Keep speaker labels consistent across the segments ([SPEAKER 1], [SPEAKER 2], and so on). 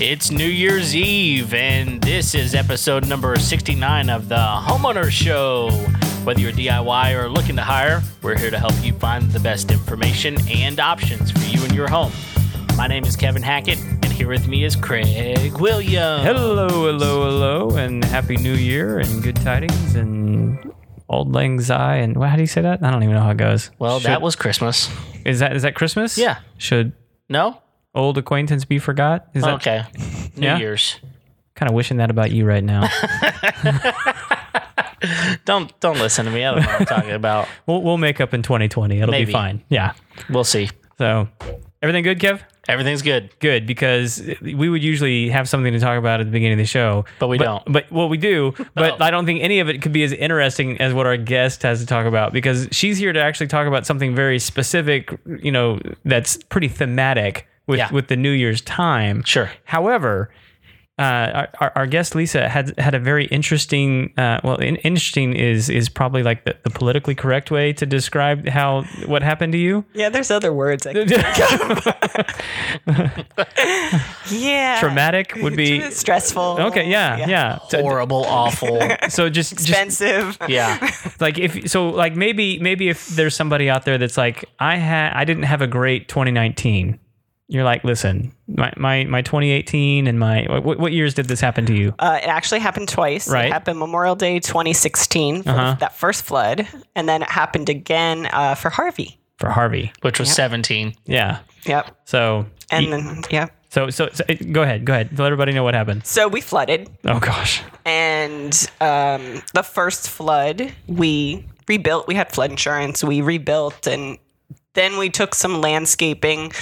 [SPEAKER 1] It's New Year's Eve, and this is episode number 69 of the Homeowners Show. Whether you're DIY or looking to hire, we're here to help you find the best information and options for you and your home. My name is Kevin Hackett, and here with me is Craig Williams.
[SPEAKER 2] Hello, hello, hello, and happy new year and good tidings and auld lang syne and well, how do you say that? I don't even know how it goes.
[SPEAKER 1] Well,
[SPEAKER 2] Should-
[SPEAKER 1] that was Christmas.
[SPEAKER 2] is that is that Christmas?
[SPEAKER 1] Yeah.
[SPEAKER 2] Should
[SPEAKER 1] No?
[SPEAKER 2] Old acquaintance be forgot? Is that
[SPEAKER 1] Okay. New
[SPEAKER 2] Yeah?
[SPEAKER 1] Year's.
[SPEAKER 2] kind of wishing that about you right now?
[SPEAKER 1] Don't don't listen to me. I don't know what I'm talking about.
[SPEAKER 2] we'll we'll make up in 2020. It'll
[SPEAKER 1] Maybe.
[SPEAKER 2] be fine. Yeah.
[SPEAKER 1] We'll see.
[SPEAKER 2] So everything good, Kev?
[SPEAKER 1] Everything's good.
[SPEAKER 2] Good because we would usually have something to talk about at the beginning of the show,
[SPEAKER 1] But we don't.
[SPEAKER 2] But well, we do, but
[SPEAKER 1] Oh.
[SPEAKER 2] I don't think any of it could be as interesting as what our guest has to talk about because she's here to actually talk about something very specific. You know, that's pretty thematic with
[SPEAKER 1] Yeah.
[SPEAKER 2] with the New Year's time.
[SPEAKER 1] Sure.
[SPEAKER 2] However, uh, our, our guest Lisa had had a very interesting. Uh, well, in, interesting is is probably like the, the politically correct way to describe how what happened to you.
[SPEAKER 3] Yeah, there's other words. I can yeah.
[SPEAKER 2] Traumatic would be
[SPEAKER 3] stressful.
[SPEAKER 2] okay. Yeah, yeah. So-
[SPEAKER 1] Horrible, awful.
[SPEAKER 2] So just just
[SPEAKER 3] Expensive.
[SPEAKER 1] Yeah.
[SPEAKER 2] like if so like maybe maybe if there's somebody out there that's like I had I didn't have a great 2019. You're like, listen, my my, my 2018 and my what, what years did this happen to you?
[SPEAKER 3] Uh, it actually happened twice.
[SPEAKER 2] Right.
[SPEAKER 3] It happened Memorial Day 2016 for
[SPEAKER 2] Uh-huh.
[SPEAKER 3] that first flood, and then it happened again uh, for Harvey.
[SPEAKER 2] For Harvey.
[SPEAKER 1] Which was 17.
[SPEAKER 2] Yeah.
[SPEAKER 3] Yep.
[SPEAKER 2] So
[SPEAKER 3] And then yeah.
[SPEAKER 2] so, so so go ahead, go ahead. Let everybody know what happened.
[SPEAKER 3] So we flooded,
[SPEAKER 2] Oh gosh.
[SPEAKER 3] and um, the first flood we rebuilt. We had flood insurance. We rebuilt, and then we took some landscaping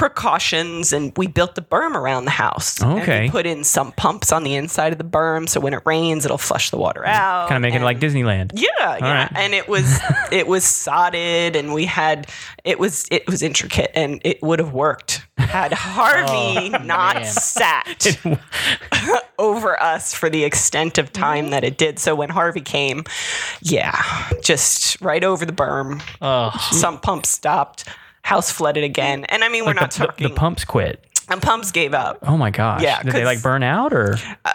[SPEAKER 3] precautions and we built the berm around the house. And
[SPEAKER 2] Okay.
[SPEAKER 3] we put in some pumps on the inside of the berm so when it rains it'll flush the water mm-hmm. out.
[SPEAKER 2] Kind of making it like Disneyland.
[SPEAKER 3] yeah, yeah,
[SPEAKER 2] right.
[SPEAKER 3] and it was it was sodded, and we had it was it was intricate, and it would have worked had Harvey oh, not
[SPEAKER 1] man.
[SPEAKER 3] sat over us for the extent of time mm-hmm. that it did. So when Harvey came, yeah, just right over the berm.
[SPEAKER 1] Oh,
[SPEAKER 3] Some pumps stopped. House flooded again, and I mean we're not
[SPEAKER 2] the, the-
[SPEAKER 3] talking.
[SPEAKER 2] the pumps quit.
[SPEAKER 3] and pumps gave up.
[SPEAKER 2] Oh my gosh.
[SPEAKER 3] Yeah,
[SPEAKER 2] Did they like burn out or?
[SPEAKER 3] Uh,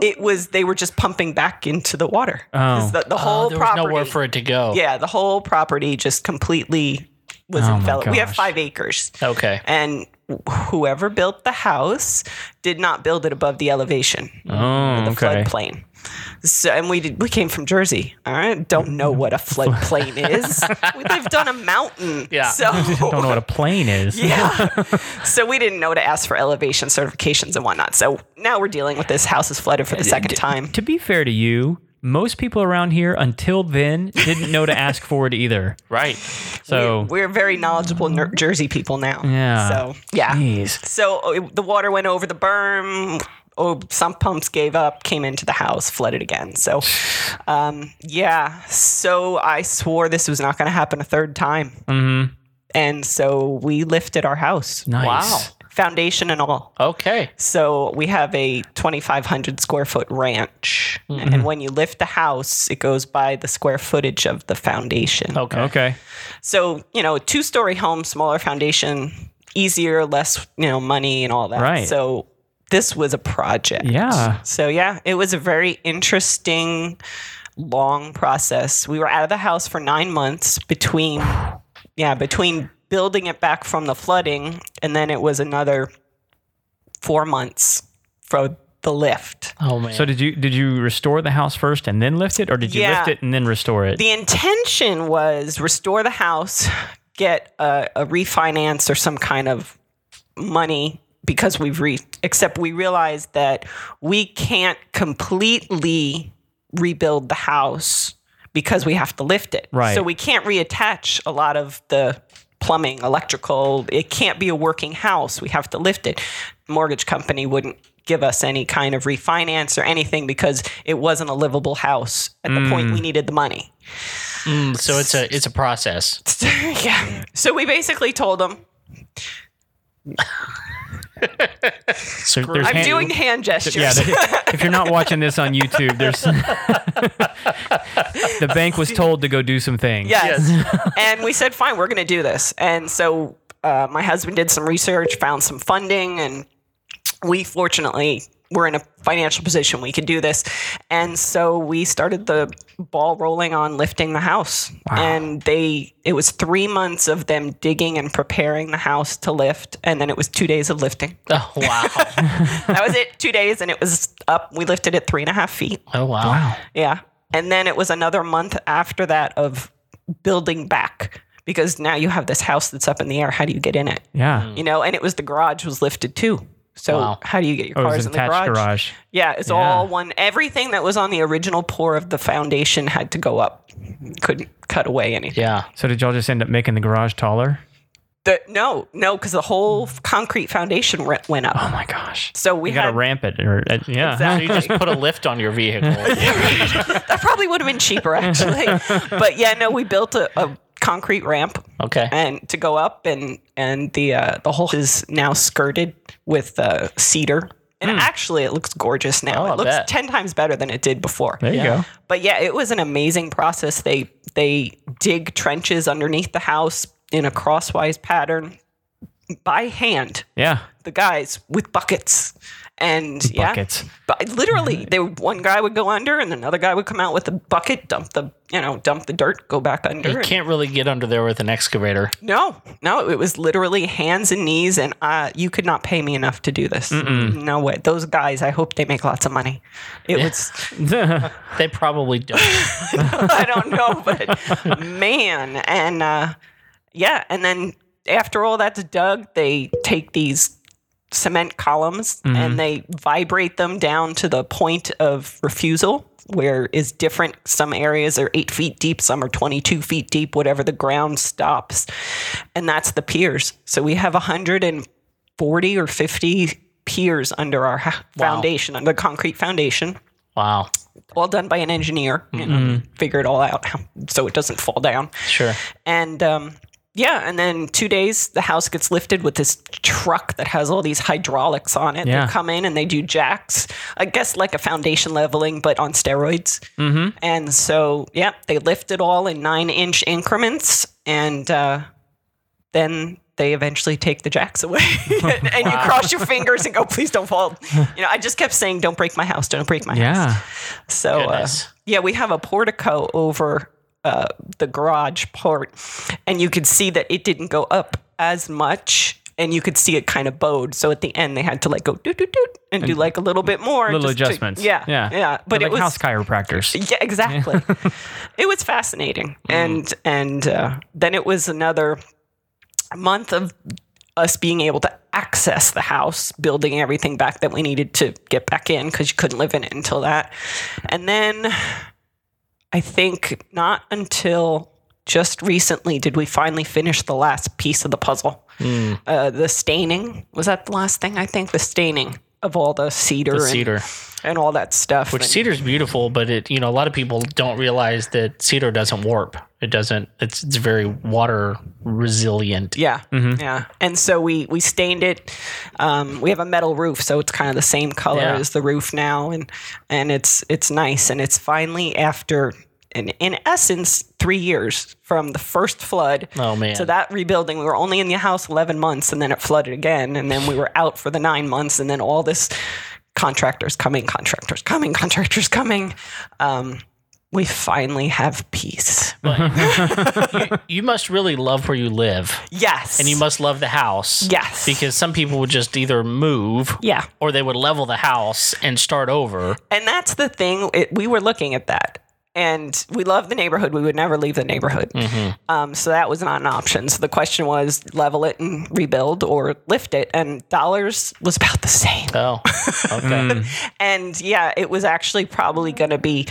[SPEAKER 3] it was they were just pumping back into the water.
[SPEAKER 2] Oh.
[SPEAKER 3] 'Cause The, the oh, whole
[SPEAKER 1] oh there was
[SPEAKER 3] property.
[SPEAKER 1] nowhere for it to go.
[SPEAKER 3] Yeah, the whole property just completely was
[SPEAKER 2] Oh
[SPEAKER 3] enveloped. We have five acres.
[SPEAKER 1] Okay.
[SPEAKER 3] And whoever built the house did not build it above the elevation,
[SPEAKER 2] Oh,
[SPEAKER 3] the
[SPEAKER 2] okay.
[SPEAKER 3] floodplain. So, and we did, we came from Jersey. All right, don't know what a floodplain is. We lived on a mountain.
[SPEAKER 1] Yeah.
[SPEAKER 3] So
[SPEAKER 2] Don't know what a plane is.
[SPEAKER 3] yeah. so we didn't know to ask for elevation certifications and whatnot. So now we're dealing with this house is flooded for the uh, second time.
[SPEAKER 2] To be fair to you, most people around here until then didn't know to ask for it either.
[SPEAKER 1] Right.
[SPEAKER 2] So
[SPEAKER 3] We're very knowledgeable Ner- Jersey people now.
[SPEAKER 2] Yeah.
[SPEAKER 3] So yeah.
[SPEAKER 2] Jeez.
[SPEAKER 3] So uh, it, the water went over the berm. Oh, some pumps gave up, came into the house, flooded again. So, um, yeah. So I swore this was not going to happen a third time. Mm-hmm. And so we lifted our house,
[SPEAKER 2] nice.
[SPEAKER 1] Wow.
[SPEAKER 3] Foundation and all.
[SPEAKER 1] Okay.
[SPEAKER 3] So we have a 2,500 square foot ranch. And mm-hmm. when you lift the house, it goes by the square footage of the foundation.
[SPEAKER 1] Okay.
[SPEAKER 2] Okay.
[SPEAKER 3] So, you know, two story home, smaller foundation, easier, less, you know, money and all that.
[SPEAKER 2] Right.
[SPEAKER 3] So this was a project.
[SPEAKER 2] Yeah.
[SPEAKER 3] So yeah, it was a very interesting, long process. We were out of the house for nine months between, yeah, between building it back from the flooding, and then it was another four months for the lift.
[SPEAKER 1] Oh man.
[SPEAKER 2] So did you did you restore the house first and then lift it, or did you
[SPEAKER 3] Yeah.
[SPEAKER 2] lift it and then restore it?
[SPEAKER 3] The intention was restore the house, get a, a refinance or some kind of money because we've re except we realized that we can't completely rebuild the house because we have to lift it.
[SPEAKER 2] Right.
[SPEAKER 3] So we can't reattach a lot of the plumbing, electrical. It can't be a working house. We have to lift it. Mortgage company wouldn't give us any kind of refinance or anything because it wasn't a livable house at the point we needed the money.
[SPEAKER 1] Mm, so it's a it's a process.
[SPEAKER 3] yeah. So we basically told them,
[SPEAKER 2] So there's
[SPEAKER 3] I'm
[SPEAKER 2] hand-
[SPEAKER 3] doing hand gestures.
[SPEAKER 2] Yeah, the- if you're not watching this on YouTube, there's the bank was told to go do some things.
[SPEAKER 3] Yes. and we said, fine, we're going to do this. And so uh, my husband did some research, found some funding, and we fortunately were in a financial position we could do this. And so we started the ball rolling on lifting the house. And they it was three months of them digging and preparing the house to lift and then it was two days of lifting.
[SPEAKER 1] Oh wow.
[SPEAKER 3] that was it two days and it was up. We lifted it three and a half feet.
[SPEAKER 1] Oh wow.
[SPEAKER 3] yeah. And then it was another month after that of building back because now you have this house that's up in the air. How do you get in it?
[SPEAKER 2] Yeah.
[SPEAKER 3] you know and it was the garage was lifted too so
[SPEAKER 1] Wow.
[SPEAKER 3] how do you get your
[SPEAKER 2] Oh, it
[SPEAKER 3] cars
[SPEAKER 2] was
[SPEAKER 3] in
[SPEAKER 2] an
[SPEAKER 3] the garage?
[SPEAKER 2] garage.
[SPEAKER 3] Yeah, it's
[SPEAKER 2] Yeah.
[SPEAKER 3] all one. Everything that was on the original pour of the foundation had to go up. Couldn't cut away anything.
[SPEAKER 1] Yeah.
[SPEAKER 2] So did y'all just end up making the garage taller?
[SPEAKER 3] The, no, no, because the whole concrete foundation re- went up.
[SPEAKER 2] Oh my gosh.
[SPEAKER 3] So we
[SPEAKER 2] You got
[SPEAKER 3] had
[SPEAKER 2] to ramp it, or uh, yeah.
[SPEAKER 1] So you just put a lift on your vehicle.
[SPEAKER 3] that probably would have been cheaper actually. but yeah, no, we built a, a concrete ramp
[SPEAKER 1] Okay.
[SPEAKER 3] and to go up, and and the uh, the whole is now skirted with uh, cedar. And actually, it looks gorgeous now.
[SPEAKER 1] Oh, I
[SPEAKER 3] it looks
[SPEAKER 1] bet.
[SPEAKER 3] ten times better than it did before.
[SPEAKER 2] There you
[SPEAKER 1] Yeah.
[SPEAKER 2] go.
[SPEAKER 3] But yeah, it was an amazing process. They they dig trenches underneath the house in a crosswise pattern by hand.
[SPEAKER 2] Yeah.
[SPEAKER 3] The guys with buckets and yeah, but literally, they would, one guy would go under, and another guy would come out with a bucket, dump the you know dump the dirt, go back under.
[SPEAKER 1] You
[SPEAKER 3] and-
[SPEAKER 1] can't really get under there with an excavator.
[SPEAKER 3] no, no, it was literally hands and knees, and uh, you could not pay me enough to do this. No way. Those guys, I hope they make lots of money. It was.
[SPEAKER 1] They probably don't.
[SPEAKER 3] I don't know, but man, and uh, yeah, and then after all that's dug, they take these cement columns and they vibrate them down to the point of refusal, where is different. Some areas are eight feet deep, some are twenty-two feet deep. Whatever the ground stops, and that's the piers. So we have hundred and forty or fifty piers under our foundation, under concrete foundation
[SPEAKER 1] Wow.
[SPEAKER 3] all done by an engineer, you know, figure it all out so it doesn't fall down.
[SPEAKER 1] Sure.
[SPEAKER 3] And um, yeah, and then two days the house gets lifted with this truck that has all these hydraulics on it.
[SPEAKER 2] Yeah.
[SPEAKER 3] They come in and they do jacks, I guess like a foundation leveling, but on steroids. Mm-hmm. And so yeah, they lift it all in nine inch increments, and uh, then they eventually take the jacks away and, and you cross your fingers and go please don't fall you know i just kept saying don't break my house don't break my house
[SPEAKER 2] yeah.
[SPEAKER 3] so uh, yeah, we have a portico over uh, the garage part, and you could see that it didn't go up as much. And you could see it kind of bowed. So at the end, they had to like go doot doot doot and do like a little bit more.
[SPEAKER 2] Little
[SPEAKER 3] just to-
[SPEAKER 2] adjustments.
[SPEAKER 3] yeah,
[SPEAKER 2] Yeah.
[SPEAKER 3] yeah. But
[SPEAKER 2] They're
[SPEAKER 3] it
[SPEAKER 2] like
[SPEAKER 3] was
[SPEAKER 2] house chiropractors.
[SPEAKER 3] yeah, exactly. it was fascinating, and and uh, then it was another month of us being able to access the house, building everything back that we needed to get back in because you couldn't live in it until that, and then I think not until just recently did we finally finish the last piece of the puzzle. Uh, the staining was that the last thing? I think the staining of all the cedar,
[SPEAKER 1] The
[SPEAKER 3] and,
[SPEAKER 1] cedar.
[SPEAKER 3] and all that stuff.
[SPEAKER 1] Which
[SPEAKER 3] And-
[SPEAKER 1] cedar's beautiful, but it you know a lot of people don't realize that cedar doesn't warp. It doesn't. It's it's very water resilient.
[SPEAKER 3] Yeah, yeah. And so we we stained it. Um, we have a metal roof, so it's kind of the same color
[SPEAKER 1] Yeah.
[SPEAKER 3] as the roof now, and and it's it's nice. And it's finally after. In, in essence, three years from the first flood
[SPEAKER 1] Oh, man.
[SPEAKER 3] to that rebuilding. We were only in the house 11 months and then it flooded again. And then we were out for the nine months. And then all this contractors coming, contractors coming, contractors coming. Um, we finally have peace.
[SPEAKER 1] you, you must really love where you live,
[SPEAKER 3] Yes.
[SPEAKER 1] and you must love the house.
[SPEAKER 3] Yes.
[SPEAKER 1] Because some people would just either move,
[SPEAKER 3] Yeah.
[SPEAKER 1] or they would level the house and start over.
[SPEAKER 3] And that's the thing. It, we were looking at that. And we love the neighborhood. We would never leave the neighborhood. Um, so that was not an option. So the question was level it and rebuild or lift it. And dollars was about the same.
[SPEAKER 1] Oh, okay.
[SPEAKER 3] And yeah, it was actually probably going to be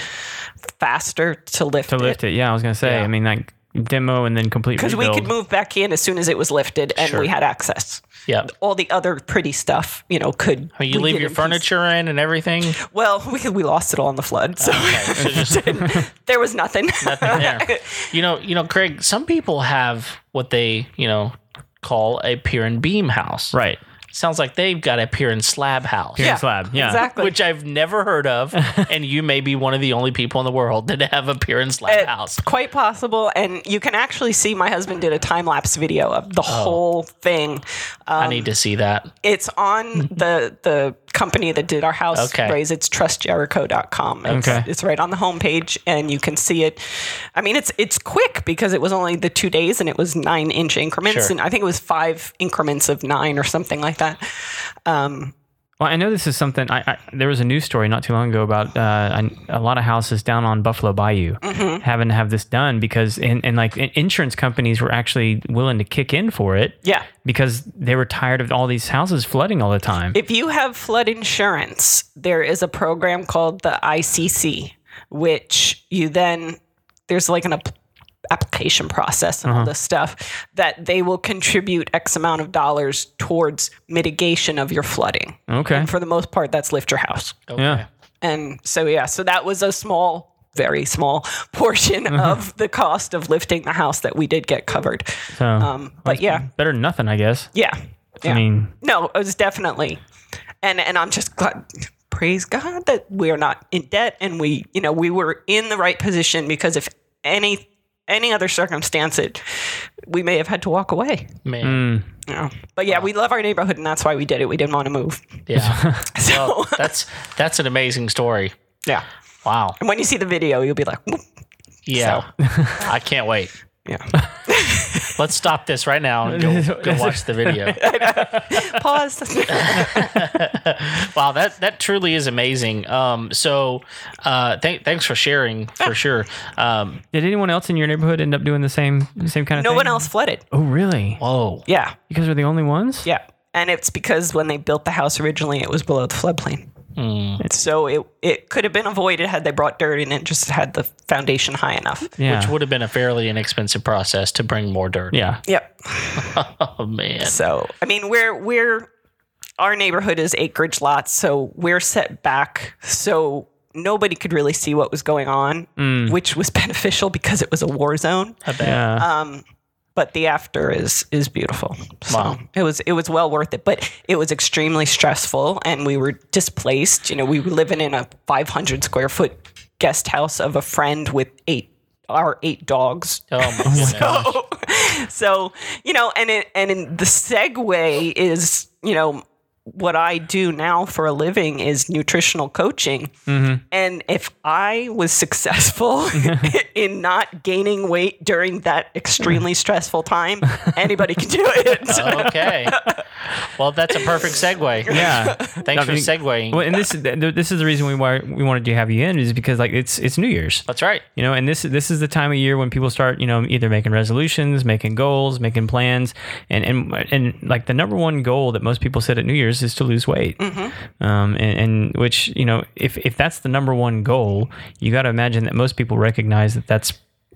[SPEAKER 3] faster to lift
[SPEAKER 2] To
[SPEAKER 3] it.
[SPEAKER 2] lift it. Yeah, I was going to say,
[SPEAKER 1] Yeah.
[SPEAKER 2] I mean, like demo and then complete
[SPEAKER 3] Because we could move back in as soon as it was lifted and we had access.
[SPEAKER 1] Yeah.
[SPEAKER 3] All the other pretty stuff, you know, could.
[SPEAKER 1] I mean, you leave your
[SPEAKER 3] in
[SPEAKER 1] furniture in and everything.
[SPEAKER 3] Well, we we lost it all in the flood, so
[SPEAKER 1] Okay, so just
[SPEAKER 3] there was nothing.
[SPEAKER 1] nothing there. You know, you know, Craig. Some people have what they, you know, call a pier and beam house.
[SPEAKER 2] right.
[SPEAKER 1] Sounds like they've got a pier and slab house.
[SPEAKER 2] Pier and slab, yeah.
[SPEAKER 3] exactly.
[SPEAKER 1] Which I've never heard of, and you may be one of the only people in the world that have a pier and slab
[SPEAKER 3] It's
[SPEAKER 1] house.
[SPEAKER 3] quite possible, and you can actually see my husband did a time lapse video of
[SPEAKER 1] Oh.
[SPEAKER 3] the whole thing.
[SPEAKER 1] I need to see that.
[SPEAKER 3] It's on the the company that did our house
[SPEAKER 1] Okay.
[SPEAKER 3] raise. It's trustjericho.com. It's,
[SPEAKER 2] Okay.
[SPEAKER 3] it's right on the homepage, and you can see it. I mean, it's it's quick because it was only the two days, and it was nine inch increments,
[SPEAKER 1] Sure.
[SPEAKER 3] and I think it was five increments of nine or something like that. Um,
[SPEAKER 2] Well, I know this is something. I, I there was a news story not too long ago about uh, a, a lot of houses down on Buffalo Bayou
[SPEAKER 3] Mm-hmm.
[SPEAKER 2] having to have this done because and, and like insurance companies were actually willing to kick in for it.
[SPEAKER 3] yeah.
[SPEAKER 2] because they were tired of all these houses flooding all the time.
[SPEAKER 3] If you have flood insurance, there is a program called the ICC, which you then there's like an application process and all this stuff that they will contribute X amount of dollars towards mitigation of your flooding.
[SPEAKER 2] okay.
[SPEAKER 3] And for the most part, that's lift your house.
[SPEAKER 1] Okay.
[SPEAKER 2] Yeah.
[SPEAKER 3] And so yeah, so that was a small, very small portion of the cost of lifting the house that we did get covered.
[SPEAKER 2] So,
[SPEAKER 3] Um, but yeah,
[SPEAKER 2] better than nothing, I guess.
[SPEAKER 3] yeah, yeah.
[SPEAKER 2] I mean,
[SPEAKER 3] No, it was definitely, and and I'm just glad, praise God that we are not in debt, and we, you know, we were in the right position because if any any other circumstance, it we may have had to walk away.
[SPEAKER 1] Man.
[SPEAKER 2] mm,
[SPEAKER 3] You? But yeah, we love our neighborhood, and that's why we did it. We didn't want to move.
[SPEAKER 1] Yeah.
[SPEAKER 3] So
[SPEAKER 1] Well, that's that's an amazing story.
[SPEAKER 3] yeah,
[SPEAKER 1] Wow.
[SPEAKER 3] and when you see the video, you'll be like, "Whoop."
[SPEAKER 1] Yeah. I can't wait.
[SPEAKER 3] Yeah,
[SPEAKER 1] Let's stop this right now and go, go watch the video.
[SPEAKER 3] pause.
[SPEAKER 1] Wow, that that truly is amazing. Um, so, uh, th- thanks for sharing for sure. Um,
[SPEAKER 2] did anyone else in your neighborhood end up doing the same same kind of
[SPEAKER 3] no
[SPEAKER 2] thing?
[SPEAKER 3] one else flooded.
[SPEAKER 2] Oh, really?
[SPEAKER 1] whoa.
[SPEAKER 3] Yeah,
[SPEAKER 2] You guys are the only ones?
[SPEAKER 3] yeah, and it's because when they built the house originally, it was below the floodplain.
[SPEAKER 1] Hmm.
[SPEAKER 3] So it it could have been avoided had they brought dirt in and just had the foundation high enough.
[SPEAKER 2] Yeah.
[SPEAKER 1] Which would have been a fairly inexpensive process to bring more dirt.
[SPEAKER 2] yeah.
[SPEAKER 3] Yep.
[SPEAKER 1] Oh man.
[SPEAKER 3] So I mean, we're we're our neighborhood is acreage lots, so we're set back, so nobody could really see what was going on, which was beneficial because it was a war zone.
[SPEAKER 1] I bet.
[SPEAKER 2] Yeah.
[SPEAKER 3] Um, but the after is is beautiful. So
[SPEAKER 1] Wow.
[SPEAKER 3] it was it was well worth it, but it was extremely stressful, and we were displaced. You know, we were living in a 500 square foot guest house of a friend with eight our eight dogs.
[SPEAKER 1] Oh my goodness.
[SPEAKER 3] so you know and it, and in the segue is you know what I do now for a living is nutritional coaching. Mm-hmm. And if I was successful in not gaining weight during that extremely stressful time, anybody can do it.
[SPEAKER 1] okay. Well, that's a perfect segue.
[SPEAKER 2] yeah.
[SPEAKER 1] Thanks for
[SPEAKER 2] I mean,
[SPEAKER 1] segueing.
[SPEAKER 2] Well, and this is this is the reason we why we wanted to have you in is because like it's it's New Year's.
[SPEAKER 1] That's right.
[SPEAKER 2] You know, and this this is the time of year when people start, you know, either making resolutions, making goals, making plans, and and and like the number one goal that most people set at New Year's is to lose weight. Um, and, and which you know, if if that's the number one goal, you got to imagine that most people recognize that that's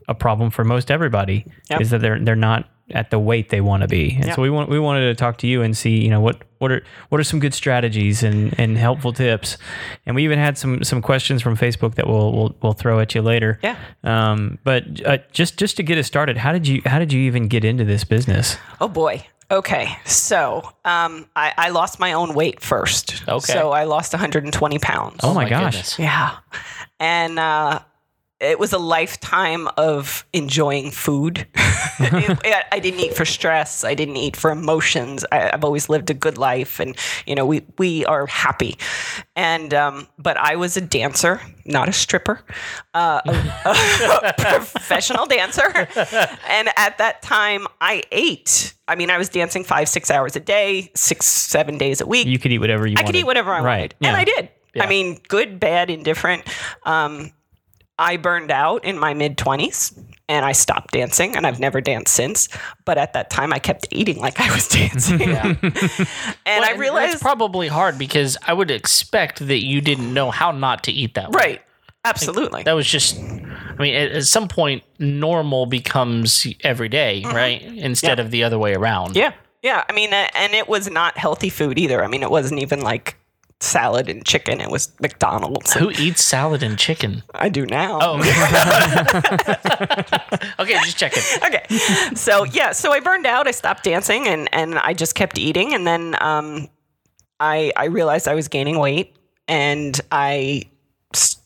[SPEAKER 2] a problem for most everybody
[SPEAKER 3] Yep.
[SPEAKER 2] is that they're they're not at the weight they want to be. And
[SPEAKER 3] Yep.
[SPEAKER 2] so we want we wanted to talk to you and see, you know, what what are what are some good strategies and, and helpful tips. And we even had some some questions from Facebook that we'll we'll, we'll throw at you later.
[SPEAKER 3] Yeah.
[SPEAKER 2] Um, but uh, just just to get us started, how did you how did you even get into this business?
[SPEAKER 3] Oh boy. Okay. So um, I, I lost my own weight first.
[SPEAKER 1] Okay.
[SPEAKER 3] So I lost 120 pounds.
[SPEAKER 2] Oh, my, gosh.
[SPEAKER 1] goodness.
[SPEAKER 3] Yeah. And uh, it was a lifetime of enjoying food. It- it- I didn't eat for stress. I didn't eat for emotions. I, I've always lived a good life, and you know we we are happy. And um, but I was a dancer, not a stripper, uh, a, a professional dancer. And at that time, I ate. I mean, I was dancing five, six hours a day, six, seven days a week.
[SPEAKER 2] You could eat whatever you want.
[SPEAKER 3] I
[SPEAKER 2] wanted.
[SPEAKER 3] could eat whatever I
[SPEAKER 2] right.
[SPEAKER 3] wanted.
[SPEAKER 2] Yeah.
[SPEAKER 3] And I did.
[SPEAKER 1] Yeah.
[SPEAKER 3] I mean, good, bad, indifferent. Um, I burned out in my mid 20s and I stopped dancing and I've never danced since. But at that time, I kept eating like I was dancing. and
[SPEAKER 1] Well,
[SPEAKER 3] I realized,
[SPEAKER 1] that's probably hard because I would expect that you didn't know how not to eat that way.
[SPEAKER 3] right, absolutely.
[SPEAKER 1] That was just. I mean, at, at some point, normal becomes every day, right? Instead of the other way around.
[SPEAKER 3] Mm-hmm. yeah. Yeah. I mean, and it was not healthy food either. I mean, it wasn't even like salad and chicken. It was McDonald's.
[SPEAKER 1] Who eats salad and chicken?
[SPEAKER 3] I do now.
[SPEAKER 1] Oh, okay. just checking.
[SPEAKER 3] okay. So yeah, so I burned out. I stopped dancing and and I just kept eating. And then um, I I realized I was gaining weight, and I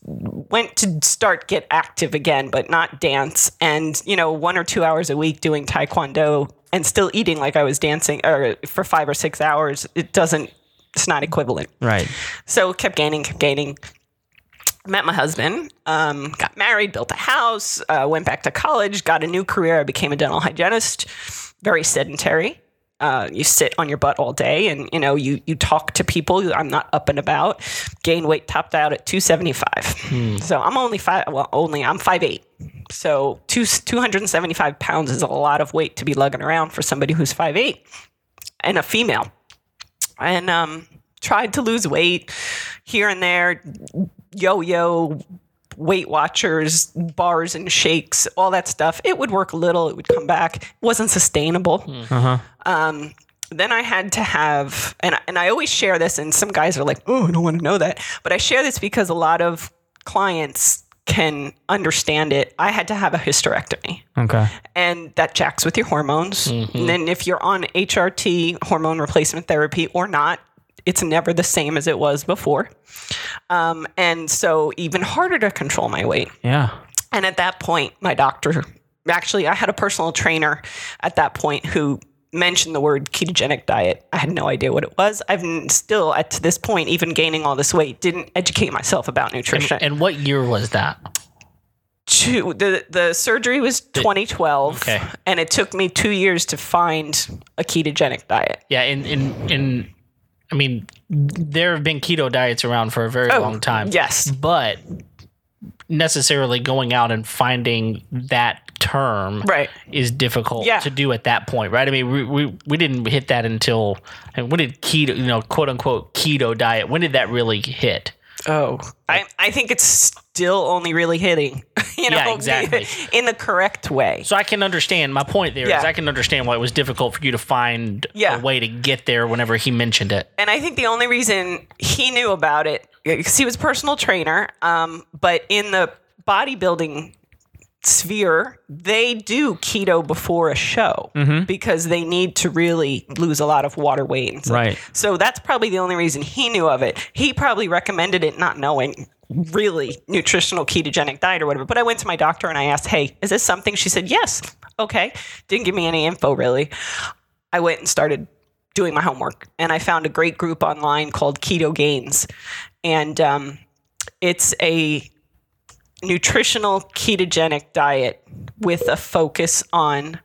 [SPEAKER 3] went to start get active again, but not dance. And you know, one or two hours a week doing taekwondo and still eating like I was dancing or for five or six hours. It doesn't. It's not equivalent.
[SPEAKER 2] Right.
[SPEAKER 3] So kept gaining, kept gaining. Met my husband, um, got married, built a house, uh, went back to college, got a new career. I became a dental hygienist. Very sedentary. Uh, you sit on your butt all day, and you know you you talk to people. I'm not up and about. Gain weight, topped out at 275. So I'm only five. Well, only I'm five eight. So two 275 pounds is a lot of weight to be lugging around for somebody who's five eight and a female and um, tried to lose weight here and there, yo yo, Weight Watchers, bars and shakes, all that stuff. It would work a little, it would come back. It wasn't sustainable. Um, then I had to have, and, and I always share this, and some guys are like, oh, I don't want to know that. But I share this because a lot of clients can understand it. I had to have a hysterectomy
[SPEAKER 2] Okay.
[SPEAKER 3] and that jacks with your hormones. And then if you're on HRT, hormone replacement therapy, or not, it's never the same as it was before. Um, and so even harder to control my weight.
[SPEAKER 2] Yeah.
[SPEAKER 3] And at that point, my doctor actually, I had a personal trainer at that point who mentioned the word ketogenic diet. I had no idea what it was. I've still, at to this point, even gaining all this weight, didn't educate myself about nutrition.
[SPEAKER 1] And what year was that?
[SPEAKER 3] two the the surgery was 2012
[SPEAKER 1] Okay.
[SPEAKER 3] and it took me two years to find a ketogenic diet
[SPEAKER 1] Yeah, in in in I mean, there have been keto diets around for a very
[SPEAKER 3] Oh,
[SPEAKER 1] long time.
[SPEAKER 3] yes.
[SPEAKER 1] But necessarily going out and finding that term
[SPEAKER 3] Right.
[SPEAKER 1] is difficult
[SPEAKER 3] Yeah.
[SPEAKER 1] to do at that point, right? I mean, we, we, we didn't hit that until and when did keto, you know, quote unquote keto diet, when did that really hit?
[SPEAKER 3] Oh i i think it's still only really hitting you know
[SPEAKER 1] Yeah, exactly.
[SPEAKER 3] in the correct way
[SPEAKER 1] So I can understand. My point there is
[SPEAKER 3] Yeah.
[SPEAKER 1] I can understand why it was difficult for you to find
[SPEAKER 3] Yeah.
[SPEAKER 1] a way to get there whenever he mentioned it.
[SPEAKER 3] and i think the only reason he knew about it because he was a personal trainer um, but in the bodybuilding sphere they do keto before a show because they need to really lose a lot of water weight.
[SPEAKER 2] Right.
[SPEAKER 3] so that's probably the only reason he knew of it. He probably recommended it not knowing really nutritional ketogenic diet or whatever. But i went to my doctor and i asked hey is this something? She said yes. Okay. Didn't give me any info really. I went and started doing my homework, and I found a great group online called KetoGains, and um, it's a nutritional ketogenic diet with a focus on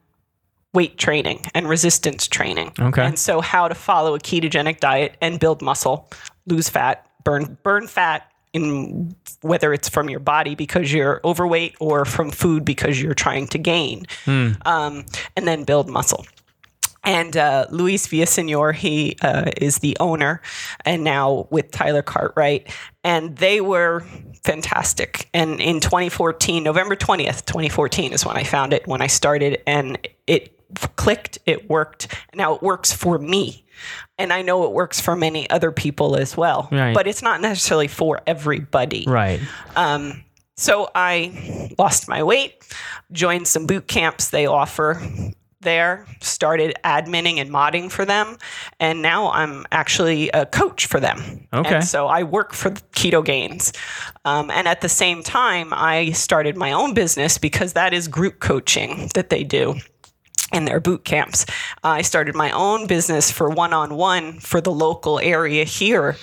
[SPEAKER 3] weight training and resistance training.
[SPEAKER 2] Okay.
[SPEAKER 3] And so how to follow a ketogenic diet and build muscle, lose fat, burn burn fat in whether it's from your body because you're overweight or from food because you're trying to gain. Um, and then build muscle. And uh, Luis Villasenor, he uh, is the owner, and now with Tyler Cartwright, and they were fantastic. And in 2014, November 20th, 2014 is when I found it, when I started, and it clicked, it worked. Now it works for me, and I know it works for many other people as well.
[SPEAKER 2] Right.
[SPEAKER 3] But it's not necessarily for everybody.
[SPEAKER 2] Right.
[SPEAKER 3] Um, so I lost my weight, joined some boot camps they offer there, started adminning and modding for them, and now I'm actually a coach for them.
[SPEAKER 2] Okay.
[SPEAKER 3] And so I work for KetoGains. Um, and at the same time, I started my own business because that is group coaching that they do in their boot camps. I started my own business for one on one for the local area here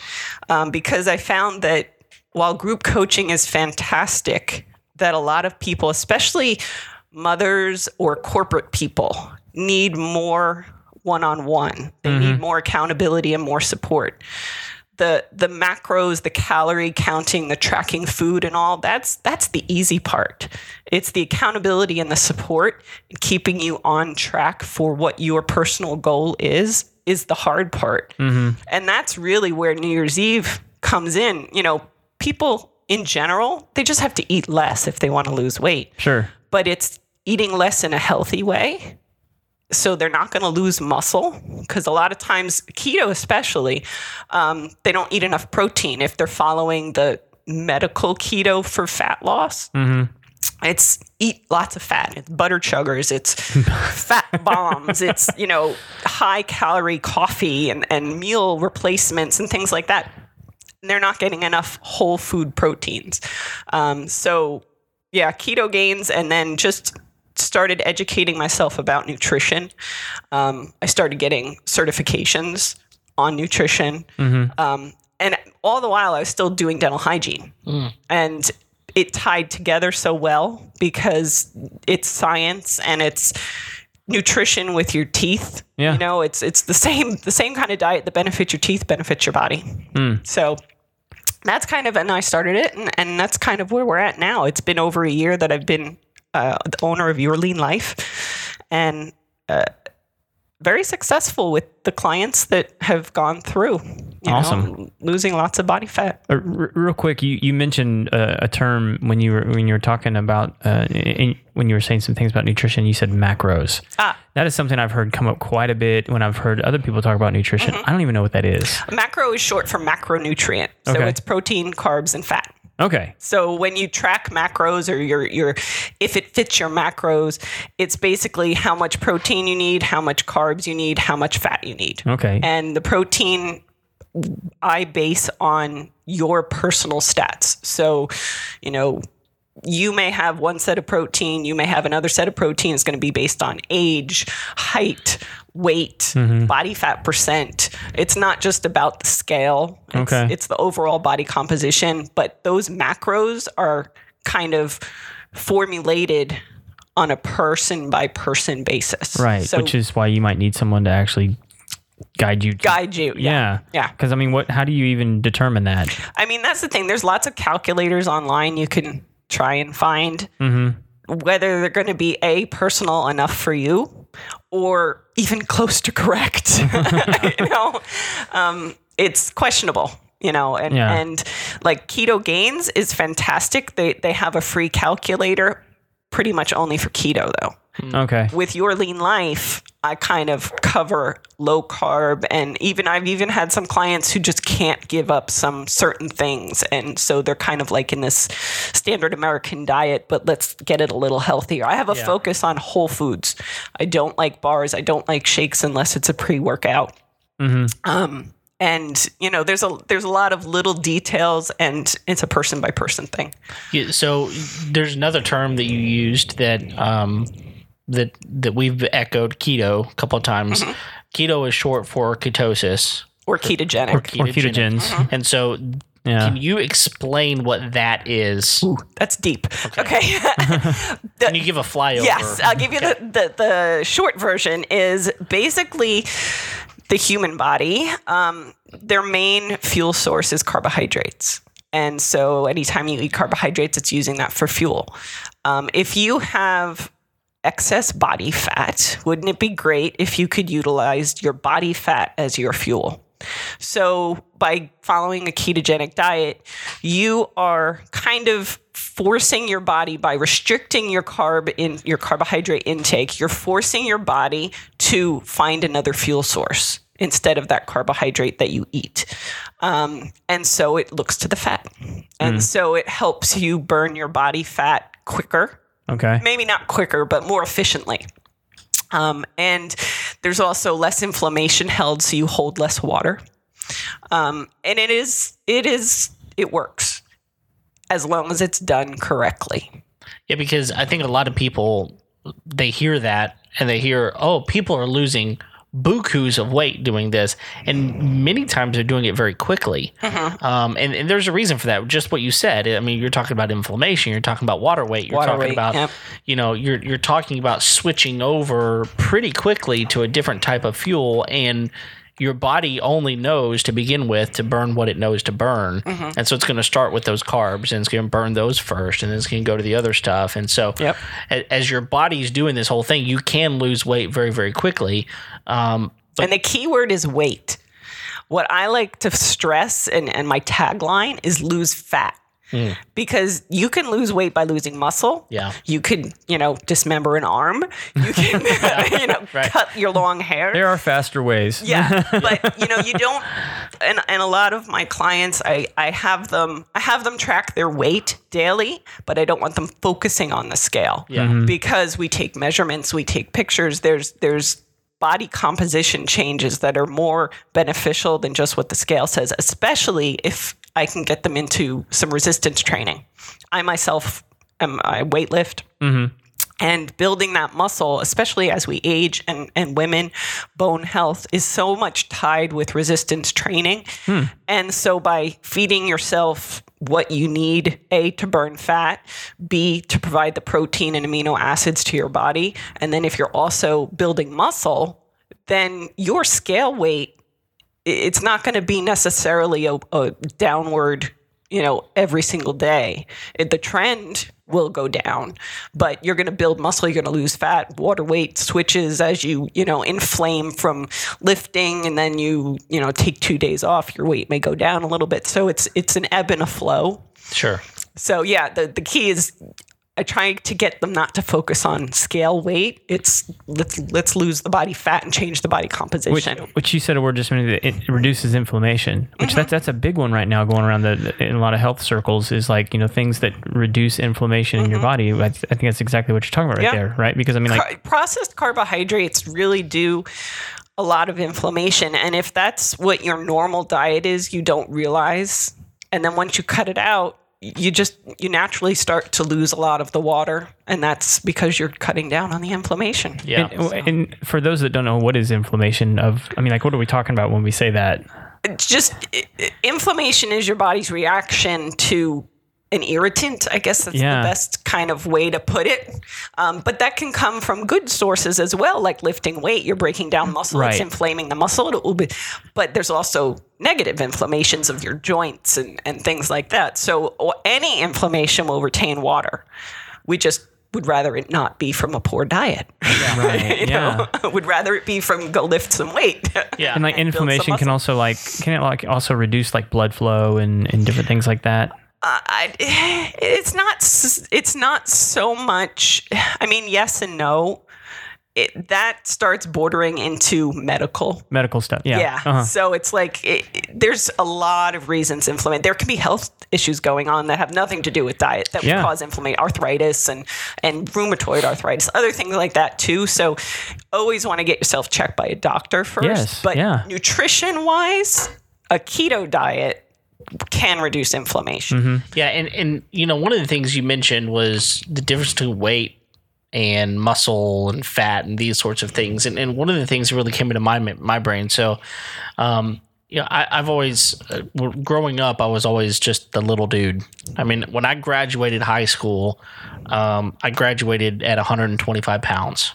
[SPEAKER 3] um, because I found that while group coaching is fantastic, that a lot of people, especially mothers or corporate people, need more one on one. They need mm-hmm. more accountability and more support the the macros, the calorie counting, the tracking food and all that's that's the easy part. It's the accountability and the support and keeping you on track for what your personal goal is is the hard part. Mm-hmm. And that's really where New Year's Eve comes in. You know, people in general, they just have to eat less if they want to lose weight.
[SPEAKER 2] Sure.
[SPEAKER 3] But it's eating less in a healthy way. So they're not going to lose muscle because a lot of times keto especially um, they don't eat enough protein. If they're following the medical keto for fat loss it's eat lots of fat. It's butter chuggers it's fat bombs it's you know high calorie coffee and, and meal replacements and things like that. They're not getting enough whole food proteins. Um, so yeah KetoGains and then just started educating myself about nutrition um, i started getting certifications on nutrition um, and all the while i was still doing dental hygiene and it tied together so well because it's science and it's nutrition with your teeth.
[SPEAKER 2] Yeah.
[SPEAKER 3] You know, it's it's the same the same kind of diet that benefits your teeth benefits your body. So that's kind of and I started it and, and that's kind of where we're at now. It's been over a year that I've been uh, the owner of Your Lean Life and uh, very successful with the clients that have gone through.
[SPEAKER 2] Awesome.
[SPEAKER 3] Know, losing lots of body fat.
[SPEAKER 2] Uh, r- real quick, you, you mentioned uh, a term when you were when you were talking about uh, in, when you were saying some things about nutrition. You said macros.
[SPEAKER 3] Ah.
[SPEAKER 2] That is something I've heard come up quite a bit when I've heard other people talk about nutrition.
[SPEAKER 3] Mm-hmm.
[SPEAKER 2] I don't even know what that is.
[SPEAKER 3] Macro is short for macronutrient. So
[SPEAKER 2] Okay.
[SPEAKER 3] it's protein, carbs, and fat.
[SPEAKER 2] Okay.
[SPEAKER 3] So when you track macros or your your if it fits your macros, it's basically how much protein you need, how much carbs you need, how much fat you need.
[SPEAKER 2] Okay.
[SPEAKER 3] And the protein I base on your personal stats. So, you know, you may have one set of protein, you may have another set of protein. It's going to be based on age, height, weight, mm-hmm. body fat percent. It's not just about the scale. It's,
[SPEAKER 2] Okay.
[SPEAKER 3] it's the overall body composition, but those macros are kind of formulated on a person by person basis.
[SPEAKER 2] right.
[SPEAKER 3] So
[SPEAKER 2] Which is why you might need someone to actually guide you. To,
[SPEAKER 3] guide you.
[SPEAKER 2] yeah.
[SPEAKER 3] Yeah.
[SPEAKER 2] Because I mean, what? How do you even determine that?
[SPEAKER 3] I mean, that's the thing. There's lots of calculators online you can try and find whether they're going to be a personal enough for you or even close to correct. you know, um, it's questionable. You know, and
[SPEAKER 2] Yeah.
[SPEAKER 3] and like KetoGains is fantastic. They they have a free calculator, pretty much only for keto though
[SPEAKER 2] Okay.
[SPEAKER 3] with your lean life i kind of cover low carb and even i've even had some clients who just can't give up some certain things and so they're kind of like in this standard american diet but let's get it a little healthier. I have a focus on whole foods. I don't like bars. I don't like shakes unless it's a pre-workout. Um, and you know there's a there's a lot of little details and it's a person by person thing.
[SPEAKER 1] Yeah, so there's another term that you used that um, that that we've echoed keto a couple of times.
[SPEAKER 3] Mm-hmm.
[SPEAKER 1] Keto is short for ketosis.
[SPEAKER 3] or ketogenic
[SPEAKER 2] Or ketogens.
[SPEAKER 1] And so,
[SPEAKER 2] Yeah.
[SPEAKER 1] can you explain what that is?
[SPEAKER 3] that's deep okay,
[SPEAKER 1] Can you give a flyover?
[SPEAKER 3] Yes, I'll give you the, the, the short version is basically the human body. Um, their main fuel source is carbohydrates. And so anytime you eat carbohydrates, it's using that for fuel. Um, if you have excess body fat, wouldn't it be great if you could utilize your body fat as your fuel? So, by following a ketogenic diet, you are kind of forcing your body by restricting your carb in your carbohydrate intake, you're forcing your body to find another fuel source instead of that carbohydrate that you eat. Um, and so it looks to the fat. And so it helps you burn your body fat quicker
[SPEAKER 2] Okay.
[SPEAKER 3] maybe not quicker, but more efficiently. Um, and there's also less inflammation held, so you hold less water. Um, and it is, it is, it works as long as it's done correctly.
[SPEAKER 1] Yeah, because I think a lot of people they hear that and they hear, oh, people are losing bukus of weight doing this, and many times they're doing it very quickly.
[SPEAKER 3] Mm-hmm.
[SPEAKER 1] Um, and, and there's a reason for that. Just what you said. I mean, you're talking about inflammation. You're talking about water weight. You're
[SPEAKER 3] Water
[SPEAKER 1] talking
[SPEAKER 3] weight,
[SPEAKER 1] about,
[SPEAKER 3] yep.
[SPEAKER 1] you know, you're you're talking about switching over pretty quickly to a different type of fuel and. Your body only knows to begin with to burn what it knows to burn.
[SPEAKER 3] Mm-hmm.
[SPEAKER 1] And so it's going to start with those carbs and it's going to burn those first and then it's going to go to the other stuff. And so
[SPEAKER 3] Yep.
[SPEAKER 1] as your body's doing this whole thing, you can lose weight very, very quickly. Um,
[SPEAKER 3] and the key word is weight. What I like to stress and, and my tagline is lose fat. Mm. because you can lose weight by losing muscle.
[SPEAKER 1] Yeah.
[SPEAKER 3] You can, you know, dismember an arm. You can, you know,
[SPEAKER 1] Right.
[SPEAKER 3] cut your long hair.
[SPEAKER 2] There are faster ways.
[SPEAKER 3] Yeah, but you know, you don't. And and a lot of my clients, I I have them I have them track their weight daily, but I don't want them focusing on the scale.
[SPEAKER 1] Yeah. Mm-hmm.
[SPEAKER 3] because we take measurements, we take pictures. There's there's body composition changes that are more beneficial than just what the scale says, especially if I can get them into some resistance training. I myself am I weightlift mm-hmm. and building that muscle, especially as we age and, and women, bone health is so much tied with resistance training. Hmm. And so by feeding yourself what you need, A, to burn fat, B, to provide the protein and amino acids to your body, and then if you're also building muscle, then your scale weight it's not going to be necessarily a, a downward, you know, every single day. It, the trend will go down, but you're going to build muscle. You're going to lose fat. Water weight switches as you, you know, inflame from lifting, and then you, you know, take two days off. Your weight may go down a little bit. So it's it's an ebb and a flow.
[SPEAKER 1] Sure.
[SPEAKER 3] So yeah, the the key is. I try to get them not to focus on scale weight. It's let's let's lose the body fat and change the body composition.
[SPEAKER 2] which you said a word just a minute. It reduces inflammation, which
[SPEAKER 3] Mm-hmm.
[SPEAKER 2] that's that's a big one right now going around the in a lot of health circles. Is like you know things that reduce inflammation in your body. I, I think that's exactly what you're talking about right
[SPEAKER 3] Mm-hmm. Yeah.
[SPEAKER 2] there, right? Because I mean, like
[SPEAKER 3] Car- processed carbohydrates really do a lot of inflammation and if that's what your normal diet is you don't realize and then once you cut it out you just you naturally start to lose a lot of the water and that's because you're cutting down on the inflammation
[SPEAKER 1] Yeah.
[SPEAKER 2] And, and for those that don't know, what is inflammation? Of I mean, like, what are we talking about when we say that?
[SPEAKER 3] it's just i- i- inflammation is your body's reaction to an irritant. I guess that's
[SPEAKER 2] Yeah.
[SPEAKER 3] the best kind of way to put it. Um, but that can come from good sources as well, like lifting weight. You're breaking down muscle. It's inflaming the muscle a little bit. But there's also negative inflammations of your joints and, and things like that. So any inflammation will retain water. We just would rather it not be from a poor diet.
[SPEAKER 2] Right.
[SPEAKER 3] you
[SPEAKER 2] yeah.
[SPEAKER 3] know, would rather it be from go lift some weight.
[SPEAKER 1] Yeah.
[SPEAKER 2] And like
[SPEAKER 3] and
[SPEAKER 2] inflammation can also like can it like also reduce like blood flow and, and different things like that.
[SPEAKER 3] I, it's not it's not so much i mean yes and no it, that starts bordering into medical
[SPEAKER 2] Medical stuff. Yeah.
[SPEAKER 3] yeah,
[SPEAKER 2] Uh-huh.
[SPEAKER 3] so it's like it, it- there's a lot of reasons inflammation there can be health issues going on that have nothing to do with diet that
[SPEAKER 2] Yeah.
[SPEAKER 3] would cause inflammation arthritis and and rheumatoid arthritis other things like that too so always want to get yourself checked by a doctor first
[SPEAKER 2] Yes,
[SPEAKER 3] but
[SPEAKER 2] yeah.
[SPEAKER 3] nutrition wise a keto diet can reduce inflammation
[SPEAKER 1] Yeah, and and you know one of the things you mentioned was the difference between weight and muscle and fat and these sorts of things. And and one of the things that really came into my my brain. So, um, you know, I, I've always uh, growing up, I was always just the little dude. I mean, when I graduated high school, um, I graduated at 125 pounds.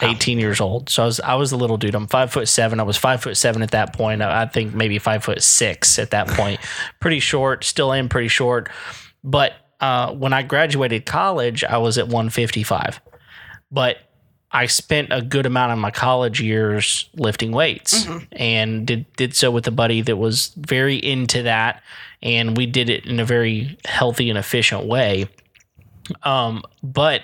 [SPEAKER 1] 18 years old. So I was I was a little dude. I'm five foot seven. I was five foot seven at that point. I, think maybe five foot six at that point. pretty short. Still am pretty short. But uh, when I graduated college, I was at 155. But I spent a good amount of my college years lifting weights and did did so with a buddy that was very into that and we did it in a very healthy and efficient way. Um, but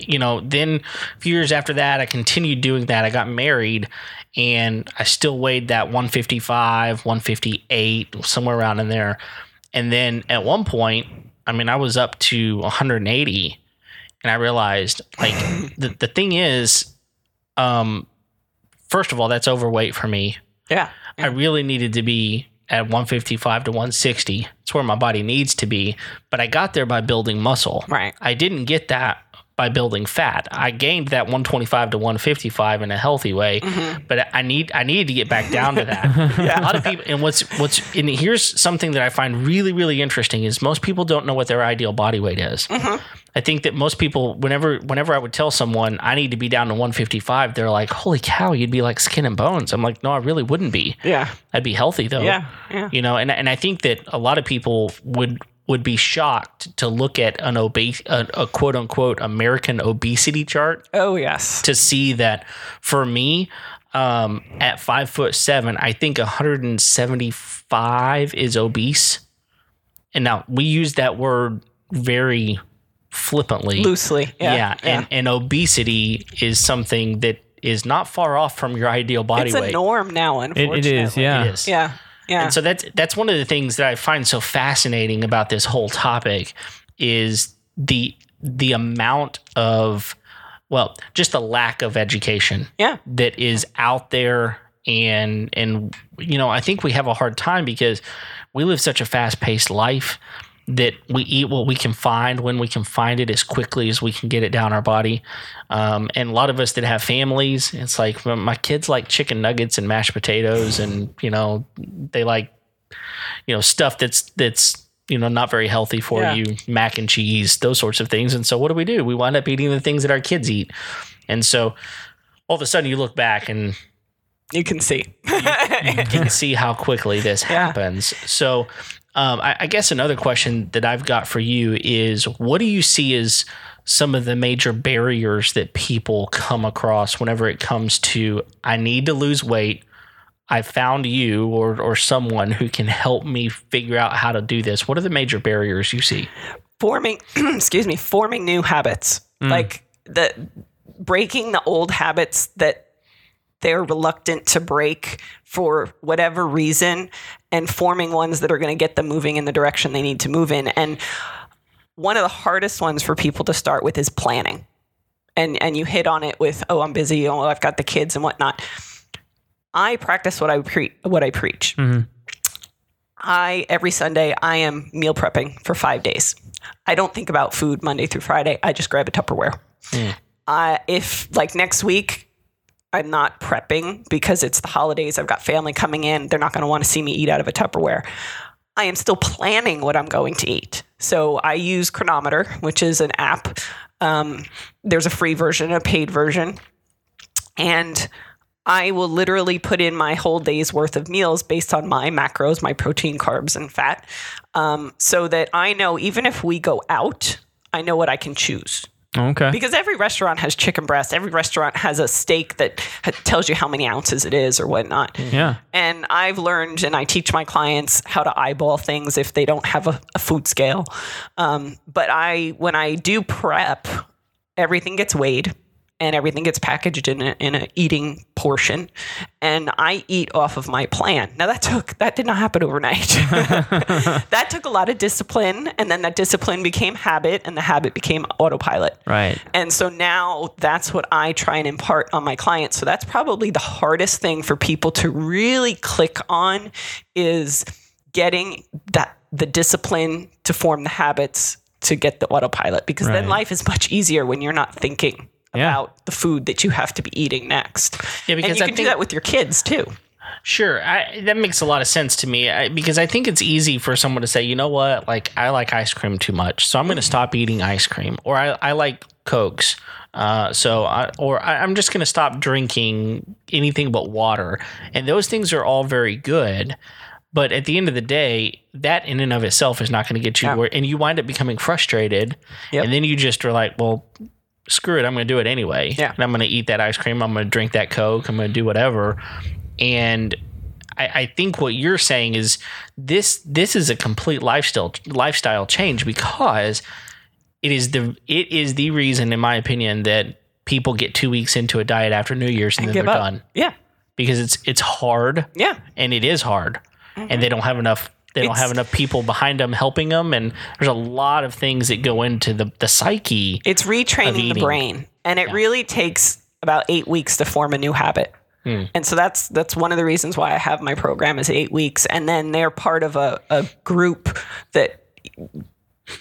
[SPEAKER 1] you know, then a few years after that, I continued doing that. I got married and I still weighed that 155, 158, somewhere around in there. And then at one point, I mean, I was up to 180 and I realized like the, the thing is, um, first of all, that's overweight for me.
[SPEAKER 3] yeah
[SPEAKER 1] I really needed to be at 155 to 160. It's where my body needs to be. But I got there by building muscle.
[SPEAKER 3] Right.
[SPEAKER 1] I didn't get that by building fat. I gained that 125 to 155 in a healthy way, mm-hmm. but I need I needed to get back down to that. A lot of people and what's what's and here's something that I find really really interesting is most people don't know what their ideal body weight is. Mm-hmm. I think that most people, whenever whenever I would tell someone I need to be down to 155, they're like, "Holy cow, you'd be like skin and bones." I'm like, "No, I really wouldn't be.
[SPEAKER 3] yeah
[SPEAKER 1] I'd be healthy though."
[SPEAKER 3] Yeah, yeah.
[SPEAKER 1] You know, and and I think that a lot of people would would be shocked to look at an obese, a, a quote unquote American obesity chart
[SPEAKER 3] oh yes
[SPEAKER 1] to see that for me, um, at five foot seven, I think 175 is obese. and now we use that word very flippantly.
[SPEAKER 3] Loosely. Yeah.
[SPEAKER 1] yeah, and, and obesity is something that is not far off from your ideal body
[SPEAKER 3] it's a
[SPEAKER 1] weight.
[SPEAKER 3] norm now,
[SPEAKER 2] It,
[SPEAKER 3] unfortunately.
[SPEAKER 2] it is, yeah.
[SPEAKER 1] It is.
[SPEAKER 3] Yeah. Yeah.
[SPEAKER 1] And so that's that's one of the things that I find so fascinating about this whole topic is the the amount of well, just the lack of education
[SPEAKER 3] yeah.
[SPEAKER 1] that is out there and and you know, I think we have a hard time because we live such a fast-paced life that we eat what we can find when we can find it as quickly as we can get it down our body. Um, and a lot of us that have families, it's like my kids like chicken nuggets and mashed potatoes, and you know they like you know stuff that's that's you know not very healthy for
[SPEAKER 3] Yeah.
[SPEAKER 1] you, mac and cheese, those sorts of things. And so what do we do? We wind up eating the things that our kids eat, and so all of a sudden you look back and
[SPEAKER 3] You can see.
[SPEAKER 1] you can see how quickly this
[SPEAKER 3] Yeah.
[SPEAKER 1] happens. So, um, I, I guess another question that I've got for you is what do you see as some of the major barriers that people come across whenever it comes to I need to lose weight? I found you or, or someone who can help me figure out how to do this. What are the major barriers you see?
[SPEAKER 3] forming excuse me forming new habits like the breaking the old habits that they're reluctant to break for whatever reason and forming ones that are going to get them moving in the direction they need to move in and one of the hardest ones for people to start with is planning and and you hit on it with oh i'm busy oh i've got the kids and whatnot i practice what i pre- what i preach I every Sunday I am meal prepping for five days. I don't think about food Monday through Friday. I just grab a Tupperware. Uh, if like next week I'm not prepping because it's the holidays, I've got family coming in, they're not going to want to see me eat out of a Tupperware. I am still planning what I'm going to eat. So I use Cronometer, which is an app. Um, there's a free version, a paid version, and I will literally put in my whole day's worth of meals based on my macros, my protein, carbs, and fat, um, so that I know even if we go out, I know what I can choose.
[SPEAKER 2] Okay.
[SPEAKER 3] Because every restaurant has chicken breast, every restaurant has a steak that ha- tells you how many ounces it is or whatnot.
[SPEAKER 2] yeah.
[SPEAKER 3] And I've learned, and I teach my clients how to eyeball things if they don't have a, a food scale. Um, but I, when I do prep, everything gets weighed and everything gets packaged in a, in a eating portion, and I eat off of my plan. Now that took that did not happen overnight. that took a lot of discipline, and then that discipline became habit, and the habit became autopilot.
[SPEAKER 2] Right.
[SPEAKER 3] And so now that's what I try and impart on my clients. So that's probably the hardest thing for people to really click on is getting that the discipline to form the habits to get the autopilot because then life is much easier when you're not thinking
[SPEAKER 2] Yeah.
[SPEAKER 3] about the food that you have to be eating next.
[SPEAKER 1] Yeah, because
[SPEAKER 3] and you
[SPEAKER 1] I
[SPEAKER 3] can do that with your kids too.
[SPEAKER 1] Sure, I, that makes a lot of sense to me I, because I think it's easy for someone to say, you know what, like I like ice cream too much, so I'm going to stop eating ice cream, or I, I like cokes, uh, so I, or I, I'm just going to stop drinking anything but water, and those things are all very good. But at the end of the day, that in and of itself is not going to get you
[SPEAKER 3] Yeah.
[SPEAKER 1] where, and you wind up becoming frustrated,
[SPEAKER 3] Yep.
[SPEAKER 1] and then you just are like, well, screw it, I'm going to do it anyway.
[SPEAKER 3] Yeah.
[SPEAKER 1] And I'm going to eat that ice cream. I'm going to drink that Coke. I'm going to do whatever. And I, I think what you're saying is this this is a complete lifestyle lifestyle change because it is the it is the reason, in my opinion, that people get two weeks into a diet after New Year's and, then they're
[SPEAKER 3] up.
[SPEAKER 1] done
[SPEAKER 3] Yeah.
[SPEAKER 1] because it's it's hard
[SPEAKER 3] Yeah.
[SPEAKER 1] and it is hard and they mm-hmm. don't have enough they don't have enough people behind them helping them and there's a lot of things that go into the the psyche
[SPEAKER 3] It's retraining the brain, and it really takes about eight weeks to form a new habit.
[SPEAKER 1] Hmm.
[SPEAKER 3] And so that's that's one of the reasons why I have my program is eight weeks, and then they're part of a, a group that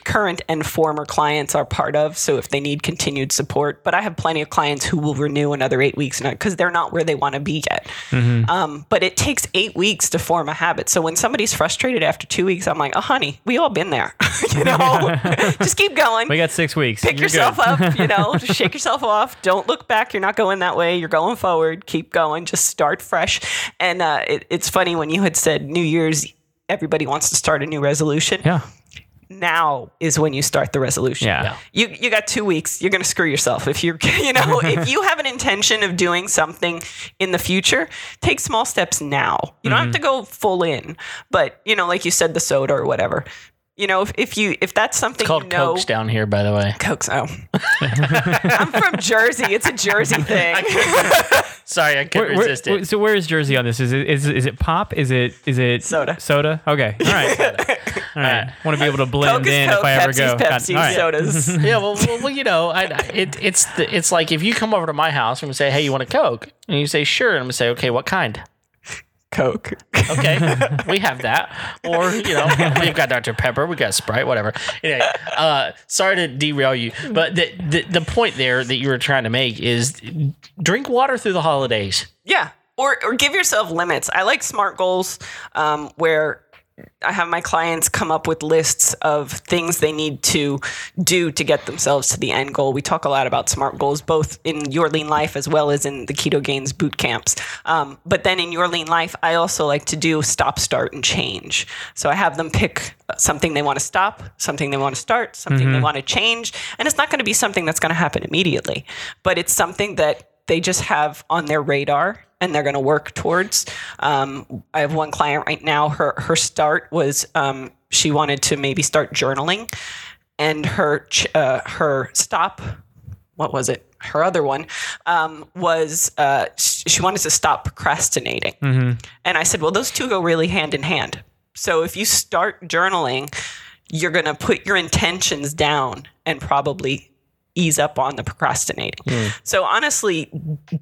[SPEAKER 3] current and former clients are part of. So if they need continued support, but I have plenty of clients who will renew another eight weeks because they're not where they want to be yet. Um, but it takes eight weeks to form a habit. So when somebody's frustrated after two weeks, I'm like, oh, honey, we all been there. you know, just keep going
[SPEAKER 2] We got six weeks.
[SPEAKER 3] pick
[SPEAKER 2] You're
[SPEAKER 3] yourself up, you know, just shake yourself off. Don't look back. You're not going that way. You're going forward. Keep going. Just start fresh. And uh, it, it's funny when you had said New Year's, everybody wants to start a new resolution.
[SPEAKER 2] Yeah.
[SPEAKER 3] Now is when you start the resolution.
[SPEAKER 2] Yeah.
[SPEAKER 1] Yeah.
[SPEAKER 3] You, you got two weeks. You're going to screw yourself if you're, you know, if you have an intention of doing something in the future, take small steps now. You don't have mm-hmm. to go full in, but you know, like you said, the soda or whatever you know, if, if you if that's something
[SPEAKER 1] It's called
[SPEAKER 3] you know,
[SPEAKER 1] Cokes down here, by the way.
[SPEAKER 3] Cokes. Oh, I'm from Jersey. It's a Jersey thing.
[SPEAKER 1] Sorry, I couldn't
[SPEAKER 2] Where- where-
[SPEAKER 1] resist it.
[SPEAKER 2] So where is Jersey on this? Is it is, is it pop? Is it is it
[SPEAKER 3] Soda.
[SPEAKER 2] Soda. Okay. All right. All right. Uh, want to be able to blend
[SPEAKER 3] Coke
[SPEAKER 2] in
[SPEAKER 3] Coke,
[SPEAKER 2] if I ever
[SPEAKER 3] Pepsi's
[SPEAKER 2] go. God,
[SPEAKER 3] Pepsi,
[SPEAKER 2] all right.
[SPEAKER 3] sodas.
[SPEAKER 1] yeah, well, well, well, you know, I, I- it, it's the, it's like if you come over to my house and we say, "Hey, you want a Coke?" and you say, "Sure," and I'm gonna say, "Okay, what kind?"
[SPEAKER 3] Coke.
[SPEAKER 1] Okay, we have that, or you know, we've got Dr Pepper, we got Sprite, whatever. Anyway, uh, sorry to derail you, but the, the the point there that you were trying to make is drink water through the holidays.
[SPEAKER 3] Yeah. Or, or give yourself limits. I like SMART goals um, where I have my clients come up with lists of things they need to do to get themselves to the end goal. We talk a lot about SMART goals, both in Your Lean Life as well as in the KetoGains boot camps. Um, but then in Your Lean Life, I also like to do stop, start, and change. So I have them pick something they want to stop, something they want to start, something they want to change. And it's not going to be something that's going to happen immediately, but it's something that they just have on their radar and they're going to work towards. Um, I have one client right now. Her her start was um, she wanted to maybe start journaling, and her ch- uh, her stop. What was it? Her other one um, was uh, she wanted to stop procrastinating, and I said, well, those two go really hand in hand. So if you start journaling, you're going to put your intentions down and probably ease up on the procrastinating. Hmm. So honestly,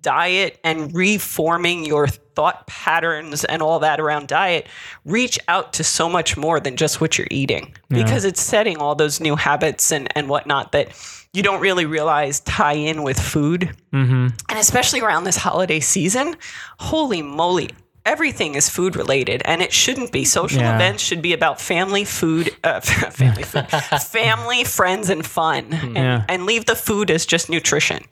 [SPEAKER 3] diet and reforming your thought patterns and all that around diet reach out to so much more than just what you're eating because it's setting all those new habits and, and whatnot that you don't really realize tie in with food. Mm-hmm. And especially around this holiday season, holy moly. Everything is food related, and it shouldn't be. Social
[SPEAKER 2] Yeah.
[SPEAKER 3] events should be about family, food, uh, family, food, family, friends, and fun, and,
[SPEAKER 2] Yeah.
[SPEAKER 3] and leave the food as just nutrition.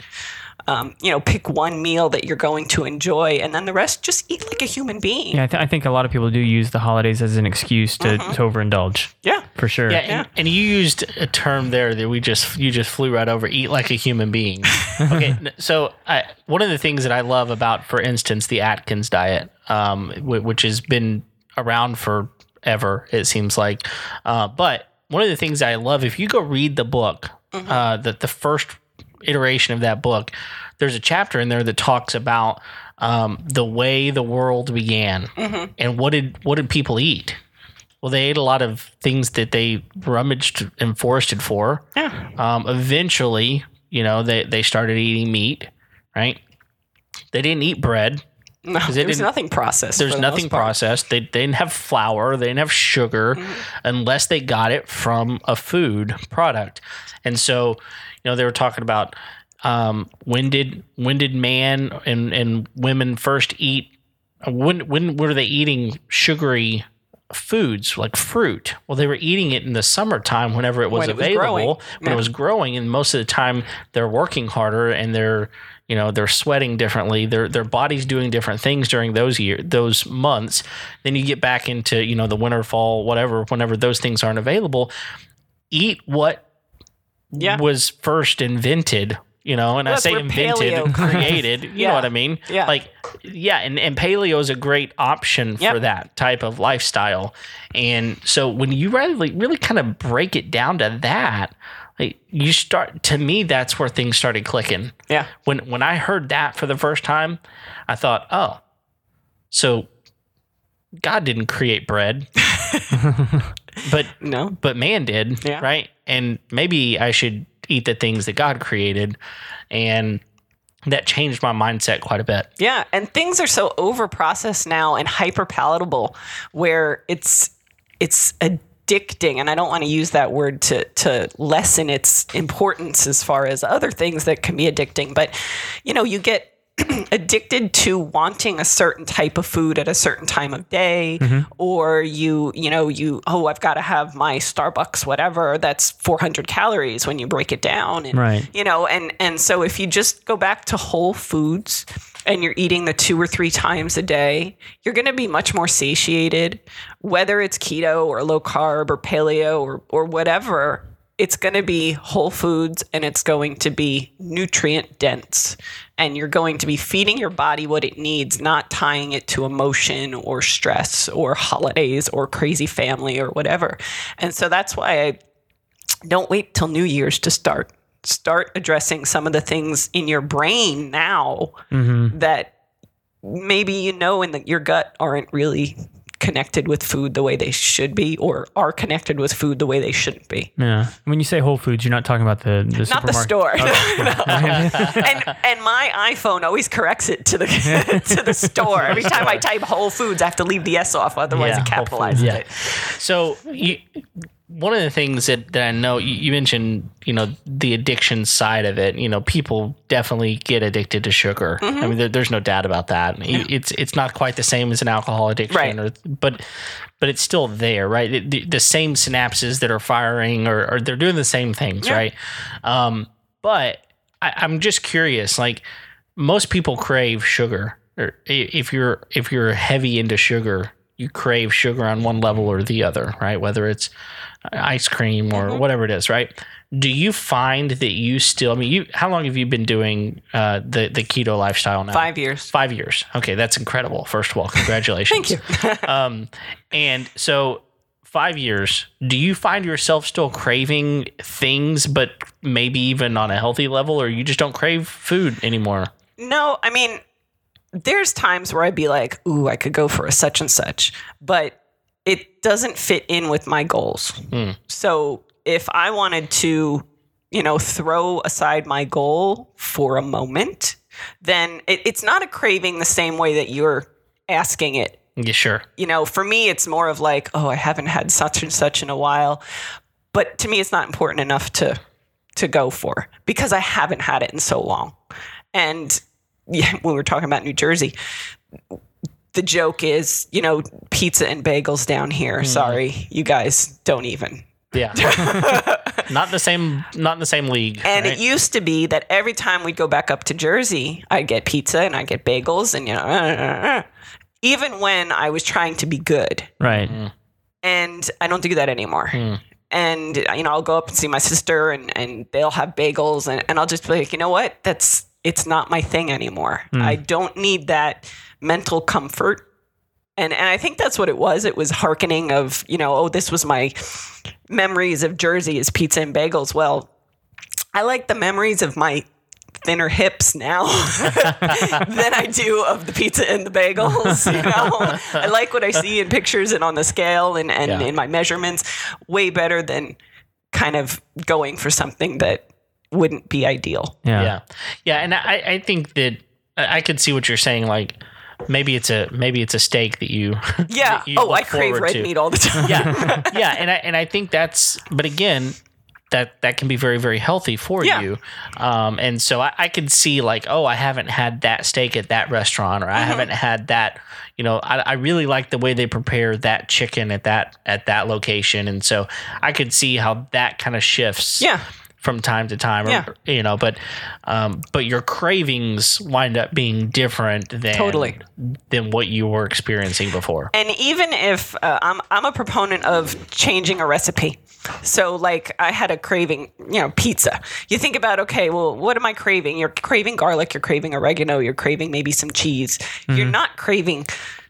[SPEAKER 3] Um, you know, pick one meal that you're going to enjoy, and then the rest just eat like a human being.
[SPEAKER 2] Yeah, I, th- I think a lot of people do use the holidays as an excuse to,
[SPEAKER 3] Mm-hmm.
[SPEAKER 2] to overindulge.
[SPEAKER 3] Yeah.
[SPEAKER 2] For sure.
[SPEAKER 1] Yeah, and, and you used a term there that we just you just flew right over. Eat like a human being. Okay, so I, one of the things that I love about, for instance, the Atkins diet, um, wh- which has been around forever, it seems like. Uh, but one of the things I love, if you go read the book, uh, the the first iteration of that book, there's a chapter in there that talks about um, the way the world began and what did what did people eat. Well, they ate a lot of things that they rummaged and forested for.
[SPEAKER 3] Yeah.
[SPEAKER 1] Um, eventually, you know, they, they started eating meat, right? They didn't eat bread.
[SPEAKER 3] No, there's
[SPEAKER 1] didn't-
[SPEAKER 3] nothing processed.
[SPEAKER 1] There's
[SPEAKER 3] the
[SPEAKER 1] nothing processed. They, they didn't have flour. They didn't have sugar unless they got it from a food product. And so, you know, they were talking about um, when did when did man and, and women first eat? When when were they eating sugary foods like fruit? Well, they were eating it in the summertime whenever it was
[SPEAKER 3] When it was
[SPEAKER 1] available,
[SPEAKER 3] growing.
[SPEAKER 1] when
[SPEAKER 3] Yeah.
[SPEAKER 1] it was growing, and most of the time they're working harder and they're you know they're sweating differently. Their their body's doing different things during those year those months. Then you get back into you know the winter, fall, whatever. Whenever those things aren't available, eat what
[SPEAKER 3] Yeah.
[SPEAKER 1] was first invented. You know, and I say invented, created. You
[SPEAKER 3] Yeah.
[SPEAKER 1] know what I mean?
[SPEAKER 3] Yeah.
[SPEAKER 1] Like, yeah, and, and paleo is a great option for that type of lifestyle. And so when you really, really kind of break it down to that, like you start to me, that's where things started clicking.
[SPEAKER 3] Yeah.
[SPEAKER 1] When when I heard that for the first time, I thought, oh, so God didn't create bread, but
[SPEAKER 3] No.
[SPEAKER 1] but man did,
[SPEAKER 3] Yeah.
[SPEAKER 1] right? And maybe I should eat the things that God created, and that changed my mindset quite a bit.
[SPEAKER 3] Yeah, and things are so over processed now and hyper palatable where it's it's addicting and I don't want to use that word to to lessen its importance as far as other things that can be addicting, but you know, you get addicted to wanting a certain type of food at a certain time of day mm-hmm. or you you know you oh I've got to have my Starbucks whatever that's 400 calories when you break it down and
[SPEAKER 2] Right.
[SPEAKER 3] you know and and so if you just go back to whole foods and you're eating the two or three times a day you're going to be much more satiated whether it's keto or low carb or paleo or or whatever it's going to be whole foods and it's going to be nutrient dense. And you're going to be feeding your body what it needs, not tying it to emotion or stress or holidays or crazy family or whatever. And so that's why I don't wait till New Year's to start. Start addressing some of the things in your brain now mm-hmm. that maybe you know in the, your gut aren't really connected with food the way they should be or are connected with food the way they shouldn't be.
[SPEAKER 2] Yeah. When you say Whole Foods, you're not talking about the the
[SPEAKER 3] Not the store. and and my iPhone always corrects it to the to the store. Every time I type Whole Foods, I have to leave the S off, otherwise
[SPEAKER 1] Yeah,
[SPEAKER 3] it capitalizes
[SPEAKER 1] yeah.
[SPEAKER 3] it.
[SPEAKER 1] So you, one of the things that, that I know you, you mentioned, you know, the addiction side of it. You know, people definitely get addicted to sugar.
[SPEAKER 3] Mm-hmm.
[SPEAKER 1] I mean, there, there's no doubt about that. It's it's not quite the same as an alcohol addiction,
[SPEAKER 3] Right.
[SPEAKER 1] or, but but it's still there, right? It- the, the same synapses that are firing, or, or they're doing the same things,
[SPEAKER 3] Yeah.
[SPEAKER 1] right? Um, but I, I'm just curious, like most people crave sugar. Or if you're if you're heavy into sugar, you crave sugar on one level or the other, right? Whether it's ice cream or whatever it is, right? Do you find that you still? I mean, you how long have you been doing uh, the the keto lifestyle now?
[SPEAKER 3] Five years.
[SPEAKER 1] Five years. Okay, that's incredible. First of all, congratulations.
[SPEAKER 3] Thank you.
[SPEAKER 1] um, and so five years. Do you find yourself still craving things, but maybe even on a healthy level, or you just don't crave food anymore?
[SPEAKER 3] No, I mean, there's times where I'd be like, ooh, I could go for a such and such, but it doesn't fit in with my goals. Hmm. So if I wanted to, you know, throw aside my goal for a moment, then it, it's not a craving the same way that you're asking it.
[SPEAKER 1] Yeah, sure.
[SPEAKER 3] You know, for me, it's more of like, oh, I haven't had such and such in a while. But to me, it's not important enough to to go for because I haven't had it in so long. And yeah, when we're talking about New Jersey, the joke is, you know, pizza and bagels down here. Mm-hmm. Sorry, you guys don't even.
[SPEAKER 1] Yeah. not the same. Not in the same league.
[SPEAKER 3] And
[SPEAKER 1] right?
[SPEAKER 3] it used to be that every time we'd go back up to Jersey, I'd get pizza and I'd get bagels, and you know, uh, uh, uh, even when I was trying to be good,
[SPEAKER 2] Right. Mm.
[SPEAKER 3] and I don't do that anymore. Mm. And you know, I'll go up and see my sister, and and they'll have bagels, and, and I'll just be like, you know what? That's it's not my thing anymore. Mm. I don't need that mental comfort. And and I think that's what it was. It was hearkening of you know, oh, this was my memories of Jersey is pizza and bagels. Well, I like the memories of my thinner hips now than I do of the pizza and the bagels. You know, I like what I see in pictures and on the scale and, and
[SPEAKER 1] Yeah.
[SPEAKER 3] in my measurements way better than kind of going for something that wouldn't be ideal.
[SPEAKER 2] Yeah.
[SPEAKER 1] yeah yeah and i i think that i I could see what you're saying like maybe it's a maybe it's a steak that you
[SPEAKER 3] Yeah.
[SPEAKER 1] that you
[SPEAKER 3] Oh, I crave red
[SPEAKER 1] to.
[SPEAKER 3] meat all the time.
[SPEAKER 1] yeah yeah and i and i think that's but again that that can be very very healthy for
[SPEAKER 3] Yeah.
[SPEAKER 1] you um and so i i could see like oh i haven't had that steak at that restaurant or
[SPEAKER 3] Mm-hmm.
[SPEAKER 1] i haven't had that you know I, I really like the way they prepare that chicken at that at that location and so i could see how that kind of shifts
[SPEAKER 3] Yeah.
[SPEAKER 1] From time to time, or,
[SPEAKER 3] Yeah.
[SPEAKER 1] you know, but um, but your cravings wind up being different than
[SPEAKER 3] Totally.
[SPEAKER 1] than what you were experiencing before.
[SPEAKER 3] And even if uh, I'm, I'm a proponent of changing a recipe. So, like, I had a craving, you know, pizza. You think about, okay, well, what am I craving? You're craving garlic, you're craving oregano, you're craving maybe some cheese. You're not craving,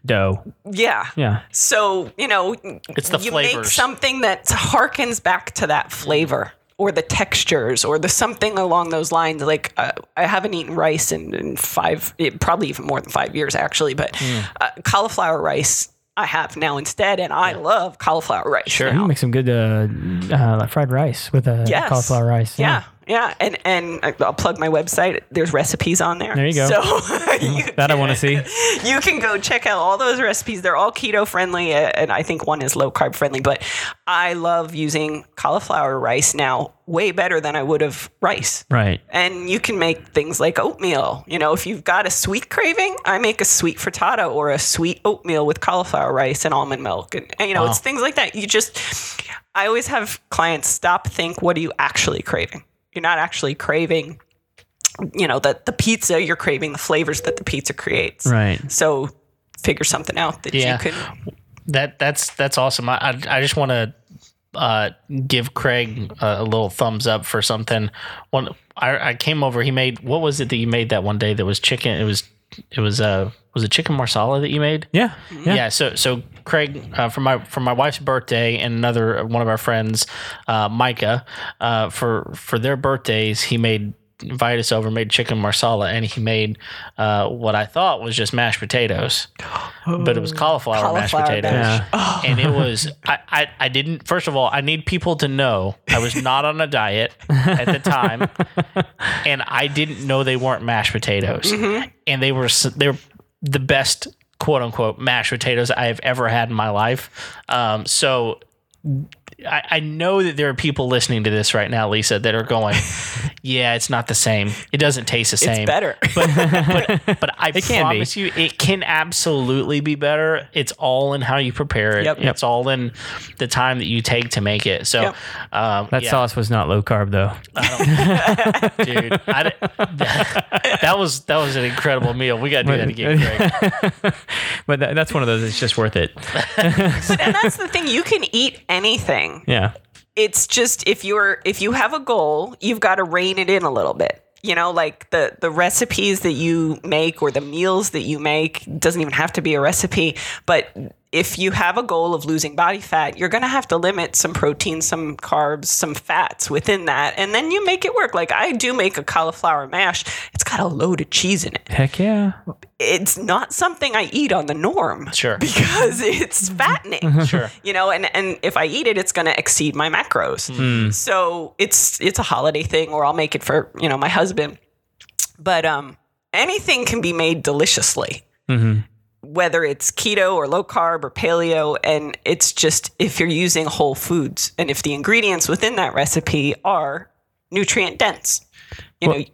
[SPEAKER 2] Dough.
[SPEAKER 3] yeah.
[SPEAKER 2] Yeah.
[SPEAKER 3] So, you know,
[SPEAKER 1] It's the
[SPEAKER 3] you make something that harkens back to that flavor or the textures or the something along those lines. Like, uh, I haven't eaten rice in, in five, probably even more than five years, actually, but
[SPEAKER 1] Hmm.
[SPEAKER 3] uh, cauliflower rice. I have now instead, and I love cauliflower rice.
[SPEAKER 1] Sure.
[SPEAKER 2] You
[SPEAKER 3] now.
[SPEAKER 2] make some good uh, uh, fried rice with uh,
[SPEAKER 3] Yes.
[SPEAKER 2] cauliflower rice.
[SPEAKER 3] Yeah, yeah, and and I- I'll plug my website. There's recipes on there.
[SPEAKER 2] There you go.
[SPEAKER 3] So you
[SPEAKER 2] That I want to see.
[SPEAKER 3] you can go check out all those recipes. They're all keto friendly, uh, and I think one is low carb friendly. But I love using cauliflower rice now way better than I would have rice.
[SPEAKER 2] Right.
[SPEAKER 3] And you can make things like oatmeal. You know, if you've got a sweet craving, I make a sweet frittata or a sweet oatmeal with cauliflower rice and almond milk. And, and you know, it's things like that. You just, I always have clients stop, think, what are you actually craving? You're not actually craving, you know, the, the pizza, you're craving the flavors that the pizza creates.
[SPEAKER 2] Right.
[SPEAKER 3] So figure something out that
[SPEAKER 1] Yeah.
[SPEAKER 3] you can.
[SPEAKER 1] That that's that's awesome. I I, I just want to uh, give Craig a, a little thumbs up for something. One, I, I came over. He made what was it that you made that one day? That was chicken. It was it was uh was it chicken marsala that you made?
[SPEAKER 2] Yeah.
[SPEAKER 1] Yeah. so so Craig uh, for my for my wife's birthday and another one of our friends, uh, Micah, uh, for for their birthdays, he made invited us over, made chicken marsala, and he made uh, what I thought was just mashed potatoes, but it was cauliflower, mashed
[SPEAKER 3] Cauliflower
[SPEAKER 1] potatoes,
[SPEAKER 2] mash.
[SPEAKER 1] and it was I, I I didn't. First of all, I need people to know I was not on a diet at the time, and I didn't know they weren't mashed potatoes, and they were they were the best quote unquote mashed potatoes I have ever had in my life. Um, so I, I know that there are people listening to this right now, Lisa, that are going, "Yeah, it's not the same. It doesn't taste the same.
[SPEAKER 3] It's better.
[SPEAKER 1] but but I
[SPEAKER 2] can be.
[SPEAKER 1] promise you, it can absolutely be better. It's all in how you prepare it.
[SPEAKER 3] Yep.
[SPEAKER 1] It's all in the time that you take to make it. So,
[SPEAKER 3] Yep.
[SPEAKER 1] um,
[SPEAKER 2] That
[SPEAKER 1] yeah,
[SPEAKER 2] sauce was not low carb though.
[SPEAKER 1] dude, I, that, that was that was an incredible meal. We got to do that again, Craig.
[SPEAKER 2] But that, that's one of those. It's just worth it.
[SPEAKER 3] but and that's the thing. You can eat anything.
[SPEAKER 2] Yeah.
[SPEAKER 3] it's just if you're if you have a goal, you've got to rein it in a little bit. You know, like the the recipes that you make or the meals that you make doesn't even have to be a recipe, but if you have a goal of losing body fat, you're going to have to limit some protein, some carbs, some fats within that, and then you make it work. Like I do make a cauliflower mash. It's got a load of cheese in it.
[SPEAKER 2] Heck yeah.
[SPEAKER 3] It's not something I eat on the norm
[SPEAKER 1] Sure.
[SPEAKER 3] because it's mm-hmm. fattening. Mm-hmm.
[SPEAKER 1] Sure.
[SPEAKER 3] You know, and, and if I eat it, it's going to exceed my macros. Hmm. So it's it's a holiday thing, or I'll make it for you know my husband. But um, anything can be made deliciously, mm-hmm. Whether it's keto or low carb or paleo, and it's just if you're using whole foods and if the ingredients within that recipe are nutrient dense. You know,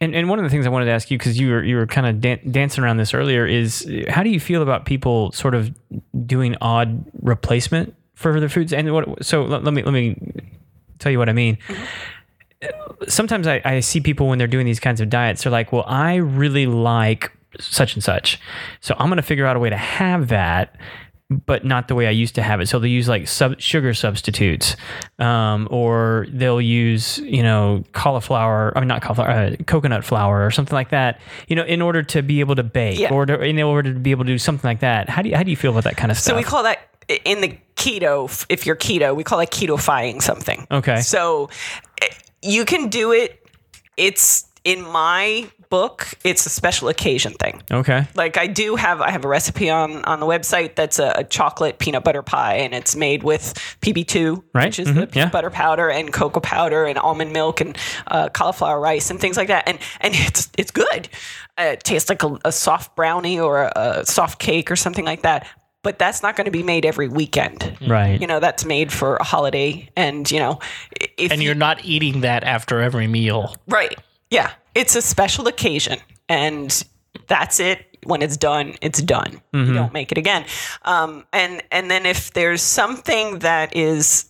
[SPEAKER 2] And, and one of the things I wanted to ask you because you were you were kind of dan- dancing around this earlier is uh, how do you feel about people sort of doing odd replacement for their foods? And what so let, let me let me tell you what I mean. Sometimes I, I see people when they're doing these kinds of diets, they're like, "Well, I really like such and such, so I'm going to figure out a way to have that." but not the way I used to have it. So they'll use like sub- sugar substitutes, um, or they'll use you know cauliflower, I mean not cauliflower, uh, coconut flour or something like that. You know, in order to be able to bake,
[SPEAKER 3] Yeah.
[SPEAKER 2] or to, in order to be able to do something like that. How do you how do you feel about that kind of stuff?
[SPEAKER 3] So we call that in the keto. If you're keto, we call it ketofying something.
[SPEAKER 2] Okay.
[SPEAKER 3] So eh, you can do it. It's in my book. It's a special occasion thing.
[SPEAKER 2] okay.
[SPEAKER 3] Like I do have, I have a recipe on on the website that's a, a chocolate peanut butter pie, and it's made with PB2,
[SPEAKER 2] Right.
[SPEAKER 3] which is the
[SPEAKER 2] Mhm.
[SPEAKER 3] peanut
[SPEAKER 2] Yeah.
[SPEAKER 3] butter powder, and cocoa powder, and almond milk, and uh, cauliflower rice, and things like that. And and it's it's good. Uh, it tastes like a, a soft brownie or a, a soft cake or something like that. But that's not going to be made every weekend.
[SPEAKER 2] Right.
[SPEAKER 3] You know, that's made for a holiday, and you know, if
[SPEAKER 1] And
[SPEAKER 3] you-
[SPEAKER 1] you're not eating that after every meal.
[SPEAKER 3] Right. Yeah. It's a special occasion and that's it. When it's done, it's done. You don't make it again. Um, and and then if there's something that is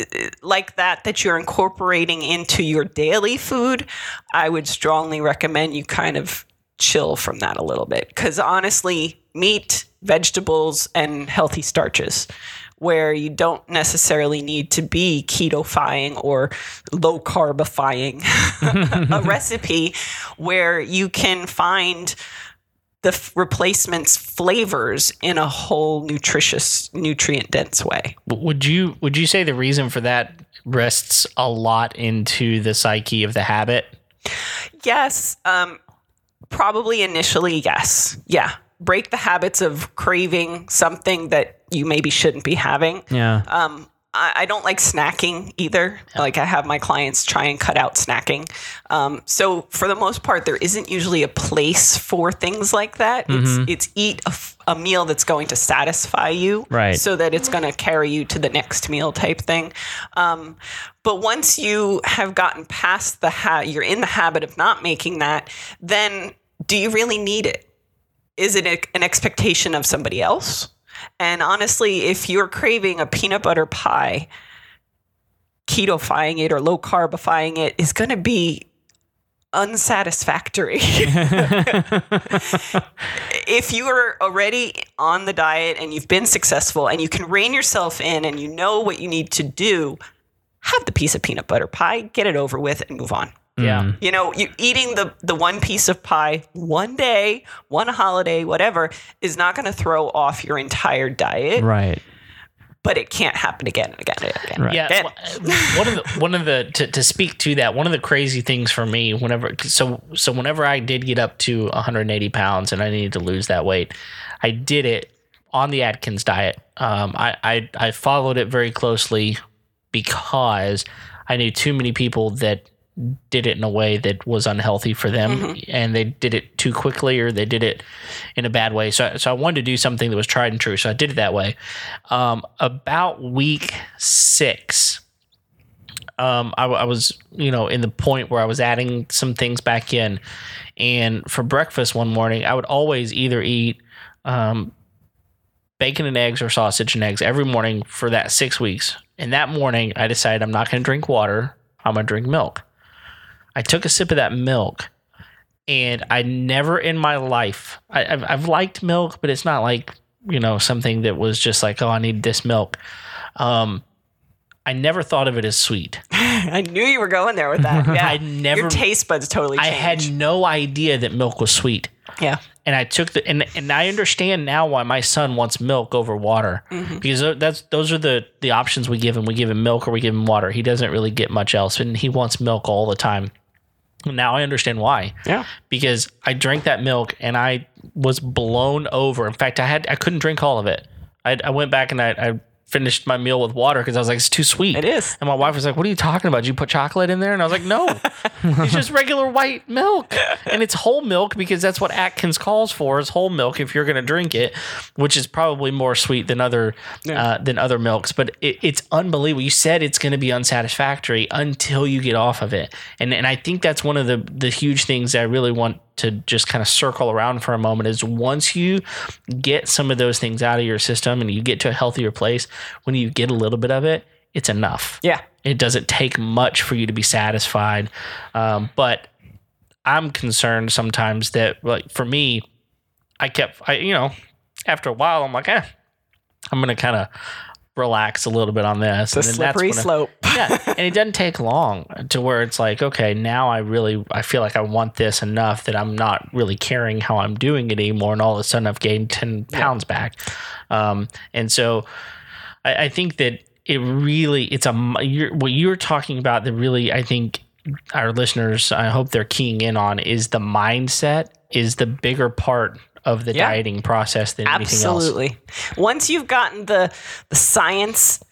[SPEAKER 3] uh, like that that you're incorporating into your daily food, I would strongly recommend you kind of chill from that a little bit because honestly, meat, vegetables, and healthy starches. Where you don't necessarily need to be ketofying or low carbifying a recipe where you can find the f- replacements flavors in a whole nutritious nutrient dense way
[SPEAKER 1] Would you would you say the reason for that rests a lot into the psyche of the habit?
[SPEAKER 3] yes um, probably initially yes. Yeah. Break the habits of craving something that you maybe shouldn't be having
[SPEAKER 2] Yeah.
[SPEAKER 3] Um, I, I don't like snacking either. Like I have my clients try and cut out snacking. Um, so for the most part, there isn't usually a place for things like that. It's it's eat a meal that's going to satisfy you,
[SPEAKER 2] Right.
[SPEAKER 3] So that it's going to carry you to the next meal type thing. Um, but once you have gotten past the ha- you're in the habit of not making that, then do you really need it? is it a, an expectation of somebody else? And honestly, if you're craving a peanut butter pie, ketofying it or low carbifying it is going to be unsatisfactory. if you are already on the diet and you've been successful and you can rein yourself in and you know what you need to do, have the piece of peanut butter pie, get it over with, and move on.
[SPEAKER 1] Yeah.
[SPEAKER 3] You know, you eating the the one piece of pie one day, one holiday, whatever, is not going to throw off your entire diet,
[SPEAKER 2] Right.
[SPEAKER 3] but it can't happen again and again and again.
[SPEAKER 2] Right.
[SPEAKER 1] Yeah,
[SPEAKER 3] Again.
[SPEAKER 1] one of the one of the to, to speak to that one of the crazy things for me whenever so so whenever I did get up to 180 pounds and I needed to lose that weight, I did it on the Atkins diet. Um, I, I I followed it very closely because I knew too many people that did it in a way that was unhealthy for them and they did it too quickly or they did it in a bad way. So, so I wanted to do something that was tried and true. So I did it that way. Um, about week six, um, I, I was, you know, in the point where I was adding some things back in. And for breakfast one morning, I would always either eat um, bacon and eggs or sausage and eggs every morning for that six weeks. And that morning, I decided I'm not going to drink water. I'm going to drink milk. I took a sip of that milk, and I never in my life, I, I've, I've liked milk, but it's not like, you know, something that was just like, oh, I need this milk. Um, I never thought of it as sweet.
[SPEAKER 3] I knew you were going there with that. Yeah.
[SPEAKER 1] I never-
[SPEAKER 3] Your taste buds totally
[SPEAKER 1] I had no idea that milk was sweet.
[SPEAKER 3] yeah.
[SPEAKER 1] and I took the and and I understand now why my son wants milk over water because that's those are the the options we give him. We give him milk or we give him water. He doesn't really get much else, and he wants milk all the time. Now I understand why.
[SPEAKER 3] Yeah.
[SPEAKER 1] because I drank that milk and I was blown over. In fact, I had I couldn't drink all of it. I, I went back and I, I finished my meal with water because I was like, it's too sweet.
[SPEAKER 3] It is.
[SPEAKER 1] And my wife was like, "What are you talking about? Did you put chocolate in there?" And I was like, "No, it's just regular white milk, and it's whole milk because that's what Atkins calls for is whole milk if you're going to drink it, which is probably more sweet than other uh, than other milks. But it, it's unbelievable. You said it's going to be unsatisfactory until you get off of it, and and I think that's one of the the huge things that I really want to just kind of circle around for a moment is once you get some of those things out of your system and you get to a healthier place, when you get a little bit of it, it's enough.
[SPEAKER 3] Yeah.
[SPEAKER 1] It doesn't take much for you to be satisfied. Um, but I'm concerned sometimes that, like, for me, I kept, I, you know, after a while, I'm like, eh, I'm going to kind of relax a little bit on this.
[SPEAKER 3] The
[SPEAKER 1] and
[SPEAKER 3] slippery slope.
[SPEAKER 1] yeah, and it doesn't take long to where it's like, okay, now I really I feel like I want this enough that I'm not really caring how I'm doing it anymore, and all of a sudden I've gained ten pounds back, um, and so I, I think that it really it's a you're, what you're talking about that really I think our listeners I hope they're keying in on is the mindset is the bigger part of the
[SPEAKER 3] Yeah.
[SPEAKER 1] dieting process than anything else.
[SPEAKER 3] Absolutely. Once you've gotten the the science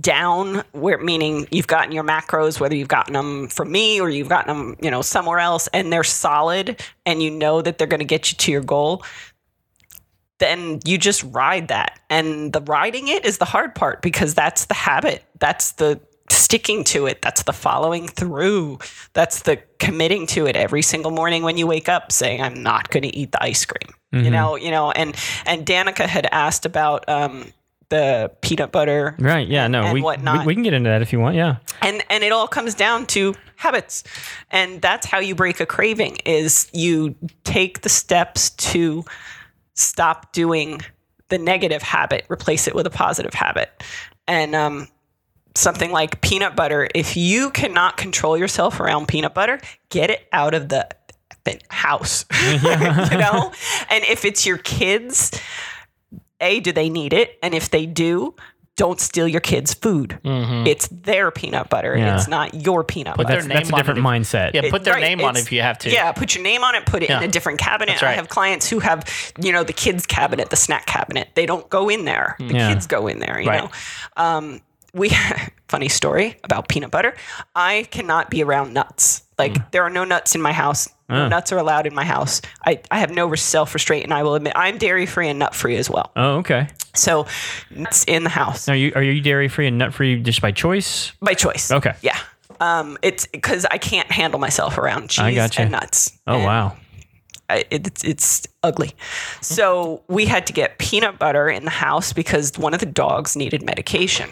[SPEAKER 3] down, where meaning you've gotten your macros, whether you've gotten them from me or you've gotten them, you know, somewhere else, and they're solid, and you know that they're going to get you to your goal. Then you just ride that, and the riding it is the hard part because that's the habit. That's the sticking to it. That's the following through. That's the committing to it every single morning when you wake up, saying, "I'm not going to eat the ice cream." You know, you know, and and Danica had asked about um, the peanut butter,
[SPEAKER 2] Right. Yeah. No.
[SPEAKER 3] and
[SPEAKER 2] we, we
[SPEAKER 3] whatnot.
[SPEAKER 2] we can get into that if you want. Yeah.
[SPEAKER 3] and and it all comes down to habits, and that's how you break a craving. Is you take the steps to stop doing the negative habit, replace it with a positive habit, and um, something like peanut butter. If you cannot control yourself around peanut butter, get it out of the the house. you know? And if it's your kids, A, do they need it? And if they do, don't steal your kids' food. It's their peanut butter.
[SPEAKER 2] Yeah.
[SPEAKER 3] It's not your peanut
[SPEAKER 1] Put
[SPEAKER 3] butter.
[SPEAKER 1] their
[SPEAKER 2] That's, that's a different
[SPEAKER 1] it.
[SPEAKER 2] mindset.
[SPEAKER 1] Yeah, put their
[SPEAKER 3] Right,
[SPEAKER 1] name on it if you have to.
[SPEAKER 3] Yeah, put your name on it, put it in a different cabinet.
[SPEAKER 1] Right.
[SPEAKER 3] I have clients who have, you know, the kids cabinet, the snack cabinet. They don't go in there. The
[SPEAKER 2] Yeah.
[SPEAKER 3] kids go in there, you
[SPEAKER 1] Right.
[SPEAKER 3] know. Um, we funny story about peanut butter. I cannot be around nuts. Like
[SPEAKER 1] Mm.
[SPEAKER 3] there are no nuts in my house. No
[SPEAKER 2] Oh.
[SPEAKER 3] nuts are allowed in my house. I, I have no self restraint, and I will admit I'm dairy free and nut free as well.
[SPEAKER 2] Oh, okay.
[SPEAKER 3] So nuts in the house
[SPEAKER 2] Now, you are you dairy free and nut free just by choice?
[SPEAKER 3] by choice.
[SPEAKER 2] Okay.
[SPEAKER 3] Yeah. Um, it's because I can't handle myself around cheese
[SPEAKER 2] gotcha.
[SPEAKER 3] and nuts.
[SPEAKER 2] Oh,
[SPEAKER 3] And
[SPEAKER 2] wow.
[SPEAKER 3] I- it's it's ugly. So we had to get peanut butter in the house because one of the dogs needed medication.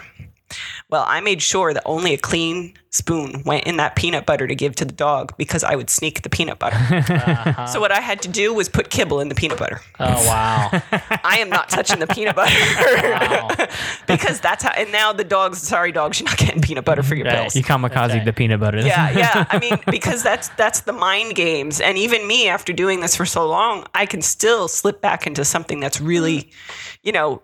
[SPEAKER 3] Well, I made sure that only a clean spoon went in that peanut butter to give to the dog because I would sneak the peanut butter. Uh-huh. So what I had to do was put kibble in the peanut butter.
[SPEAKER 1] Oh wow.
[SPEAKER 3] I am not touching the peanut butter because that's how. And now the dogs, sorry dogs, you're not getting peanut butter for your
[SPEAKER 1] Right.
[SPEAKER 3] pills.
[SPEAKER 2] You kamikaze
[SPEAKER 1] Okay.
[SPEAKER 2] the peanut butter.
[SPEAKER 3] yeah, yeah. I mean, because that's that's the mind games, and even me, after doing this for so long, I can still slip back into something that's really, you know,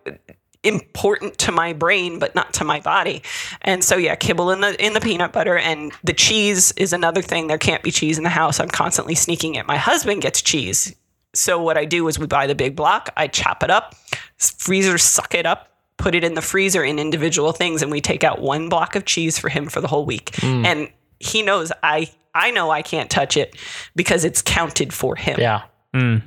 [SPEAKER 3] important to my brain, but not to my body. And so, yeah, kibble in the in the peanut butter, and the cheese is another thing. There can't be cheese in the house. I'm constantly sneaking it. My husband gets cheese. So what I do is we buy the big block, I chop it up, freezer suck it up, put it in the freezer in individual things, and we take out one block of cheese for him for the whole week. Mm. And he knows I I know I can't touch it because it's counted for him.
[SPEAKER 1] yeah.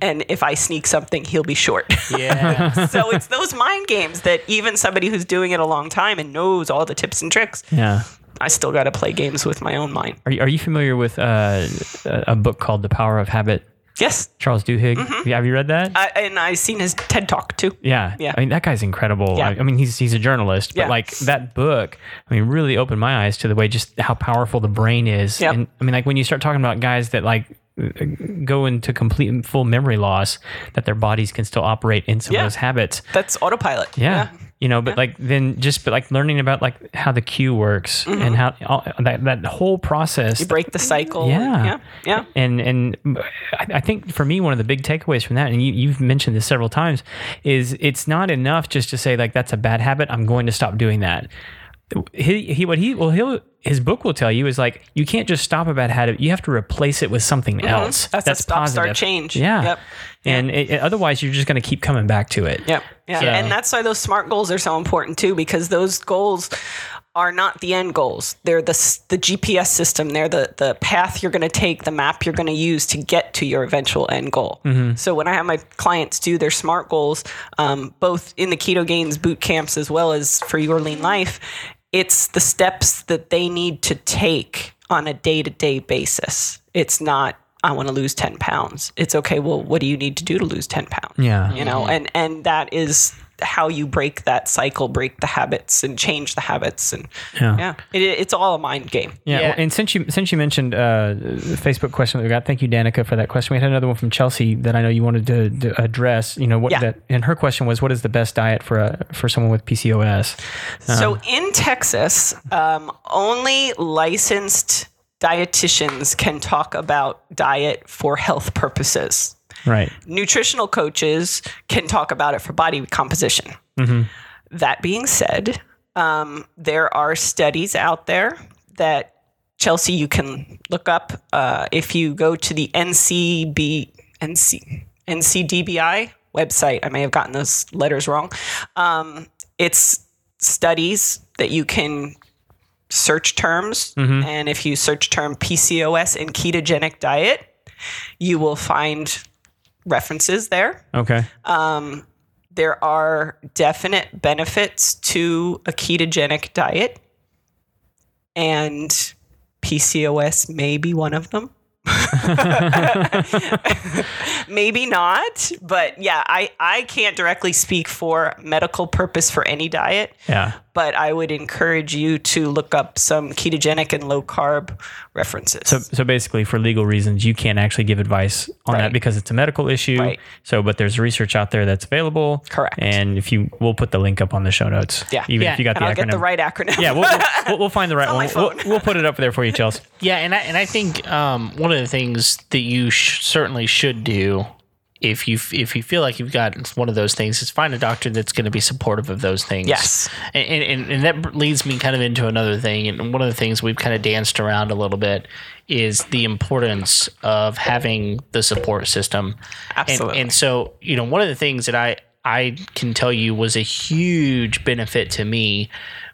[SPEAKER 3] And if I sneak something, he'll be short.
[SPEAKER 1] Yeah.
[SPEAKER 3] so it's those mind games that even somebody who's doing it a long time and knows all the tips and tricks,
[SPEAKER 2] Yeah.
[SPEAKER 3] I still got to play games with my own mind.
[SPEAKER 2] Are you, are you familiar with uh, a a book called The Power of Habit?
[SPEAKER 3] Yes.
[SPEAKER 2] Charles Duhigg. Yeah, Have you read that?
[SPEAKER 3] I, and I've seen his TED talk too.
[SPEAKER 2] Yeah,
[SPEAKER 3] Yeah.
[SPEAKER 2] I mean, that guy's incredible.
[SPEAKER 3] Yeah.
[SPEAKER 2] I, I mean, he's he's a journalist, but
[SPEAKER 3] Yeah.
[SPEAKER 2] like that book, I mean, really opened my eyes to the way just how powerful the brain is.
[SPEAKER 3] Yep.
[SPEAKER 2] And I mean, like when you start talking about guys that like go into complete and full memory loss, that their bodies can still operate in some
[SPEAKER 3] Yeah.
[SPEAKER 2] of those habits.
[SPEAKER 3] That's autopilot.
[SPEAKER 2] Yeah. You know, but like then just but like learning about like how the cue works and how all, that that whole process
[SPEAKER 3] Mm-hmm. You break the cycle.
[SPEAKER 2] Yeah.
[SPEAKER 3] Yeah. Yeah.
[SPEAKER 2] and and I I think for me one of the big takeaways from that, and you, you've mentioned this several times, is it's not enough just to say like that's a bad habit. I'm going to stop doing that. He, he what he well he'll his book will tell you is like you can't just stop a bad habit. You have to replace it with something else
[SPEAKER 3] Mm-hmm. That's a stop, start, change.
[SPEAKER 2] Yeah,
[SPEAKER 3] Yep.
[SPEAKER 2] and it, it- otherwise you're just going to keep coming back to it.
[SPEAKER 3] Yep. Yeah.
[SPEAKER 1] So-
[SPEAKER 3] And that's why those smart goals are so important too, because those goals are not the end goals. They're the the GPS system. They're the the path you're going to take, the map you're going to use to get to your eventual end goal. So when I have my clients do their smart goals, um, both in the KetoGains boot camps as well as for your lean life, it's the steps that they need to take on a day to day basis. It's not. I want to lose 10 pounds. It's okay. Well, what do you need to do to lose 10 pounds?
[SPEAKER 2] Yeah.
[SPEAKER 3] you know mm-hmm. and and that is how you break that cycle break the habits and change the habits and
[SPEAKER 2] Yeah.
[SPEAKER 3] yeah, It, it's all a mind game
[SPEAKER 2] Yeah,
[SPEAKER 1] Yeah.
[SPEAKER 2] well, and since you since you mentioned uh, the Facebook question that we got, thank you, Danica, for that question. We had another one from Chelsea that I know you wanted to, to address. You know what?
[SPEAKER 3] Yeah.
[SPEAKER 2] That, and her question was, what is the best diet for a for someone with PCOS?
[SPEAKER 3] so in texas um, only licensed dietitians can talk about diet for health purposes
[SPEAKER 2] Right.
[SPEAKER 3] nutritional coaches can talk about it for body composition. That being said, um, there are studies out there that Chelsea you can look up uh, if you go to the NCB NC NCDBI website. I may have gotten those letters wrong. Um, it's studies that you can search terms, and if you search term PCOS and ketogenic diet, you will find references there.
[SPEAKER 2] Okay.
[SPEAKER 3] Um, There are definite benefits to a ketogenic diet, and PCOS may be one of them. Maybe not, but yeah, I, I can't directly speak for medical purpose for any diet,
[SPEAKER 2] yeah.
[SPEAKER 3] but I would encourage you to look up some ketogenic and low carb references.
[SPEAKER 2] So, so basically, for legal reasons, you can't actually give advice on
[SPEAKER 3] Right.
[SPEAKER 2] that because it's a medical issue.
[SPEAKER 3] Right.
[SPEAKER 2] So, but there's research out there that's available.
[SPEAKER 3] Correct.
[SPEAKER 2] And if you, we'll put the link up on the show notes.
[SPEAKER 3] Yeah.
[SPEAKER 2] Even
[SPEAKER 1] Yeah,
[SPEAKER 2] if you got
[SPEAKER 3] and
[SPEAKER 2] the
[SPEAKER 3] I'll
[SPEAKER 2] acronym.
[SPEAKER 3] get the right acronym.
[SPEAKER 2] Yeah, we'll, we'll, we'll, we'll find the right
[SPEAKER 3] on
[SPEAKER 2] one. We'll, we'll put it up there for you, Chelsea.
[SPEAKER 1] Yeah, and I and I think um, one of the things that you sh- certainly should do if you if you feel like you've got one of those things is find a doctor that's going to be supportive of those things.
[SPEAKER 3] Yes.
[SPEAKER 1] and, and and that leads me kind of into another thing, and one of the things we've kind of danced around a little bit is the importance of having the support system.
[SPEAKER 3] Absolutely.
[SPEAKER 1] And, and so you know one of the things that I I can tell you was a huge benefit to me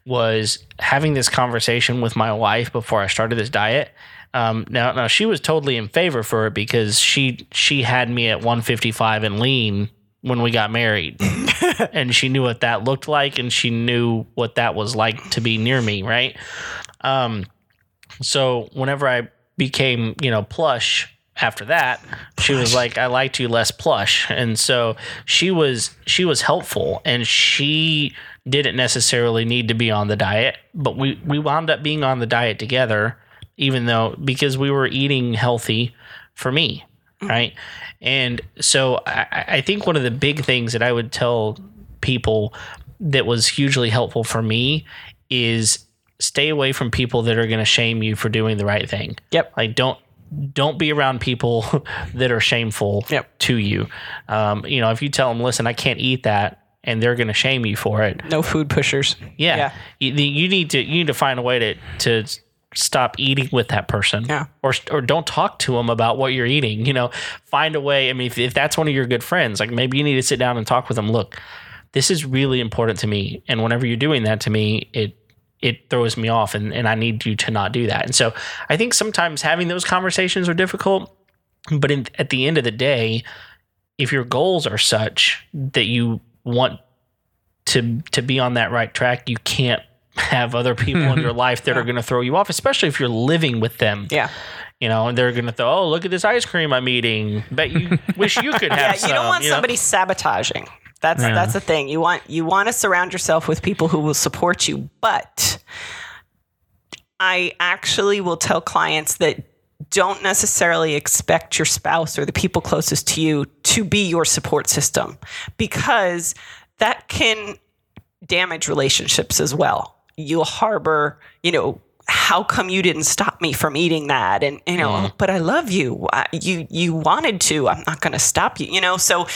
[SPEAKER 1] was having this conversation with my wife before I started this diet. Um, now, now she was totally in favor for it because she she had me at 155 and lean when we got married, and she knew what that looked like, and she knew what that was like to be near me, right? Um, so whenever I became, you know, plush after that, she was like, "I liked you less plush," and so she was she was helpful, and she didn't necessarily need to be on the diet, but we we wound up being on the diet together, even though because we were eating healthy for me, right? And so I, I think one of the big things that I would tell people that was hugely helpful for me is stay away from people that are going to shame you for doing the right thing.
[SPEAKER 3] Yep.
[SPEAKER 1] Like don't don't be around people that are shameful
[SPEAKER 3] Yep.
[SPEAKER 1] to you. Um, you know, if you tell them, listen, I can't eat that, and they're going to shame you for it.
[SPEAKER 3] No food pushers.
[SPEAKER 1] Yeah,
[SPEAKER 3] Yeah.
[SPEAKER 1] You, you need to you need to find a way to to stop eating with that person.
[SPEAKER 3] Yeah.
[SPEAKER 1] Or or don't talk to them about what you're eating. You know, find a way. I mean, if, if that's one of your good friends, like maybe you need to sit down and talk with them. Look, this is really important to me, and whenever you're doing that to me, it it throws me off, and and I need you to not do that. And so I think sometimes having those conversations are difficult, but in, at the end of the day, if your goals are such that you want to to be on that right track, you can't have other people in your life that are going to throw you off, especially if you're living with them.
[SPEAKER 3] Yeah.
[SPEAKER 1] You know, and they're going to throw, oh, look at this ice cream I'm eating. Bet you wish you could have
[SPEAKER 3] Yeah,
[SPEAKER 1] some.
[SPEAKER 3] you don't want
[SPEAKER 1] you know?
[SPEAKER 3] somebody sabotaging. That's that's the thing. You want you want to surround yourself with people who will support you. But I actually will tell clients that don't necessarily expect your spouse or the people closest to you to be your support system because that can damage relationships as well. You'll harbor, you know, how come you didn't stop me from eating that? And you know, "Oh, but I love you. I, you you wanted to. I'm not going to stop you. You know, so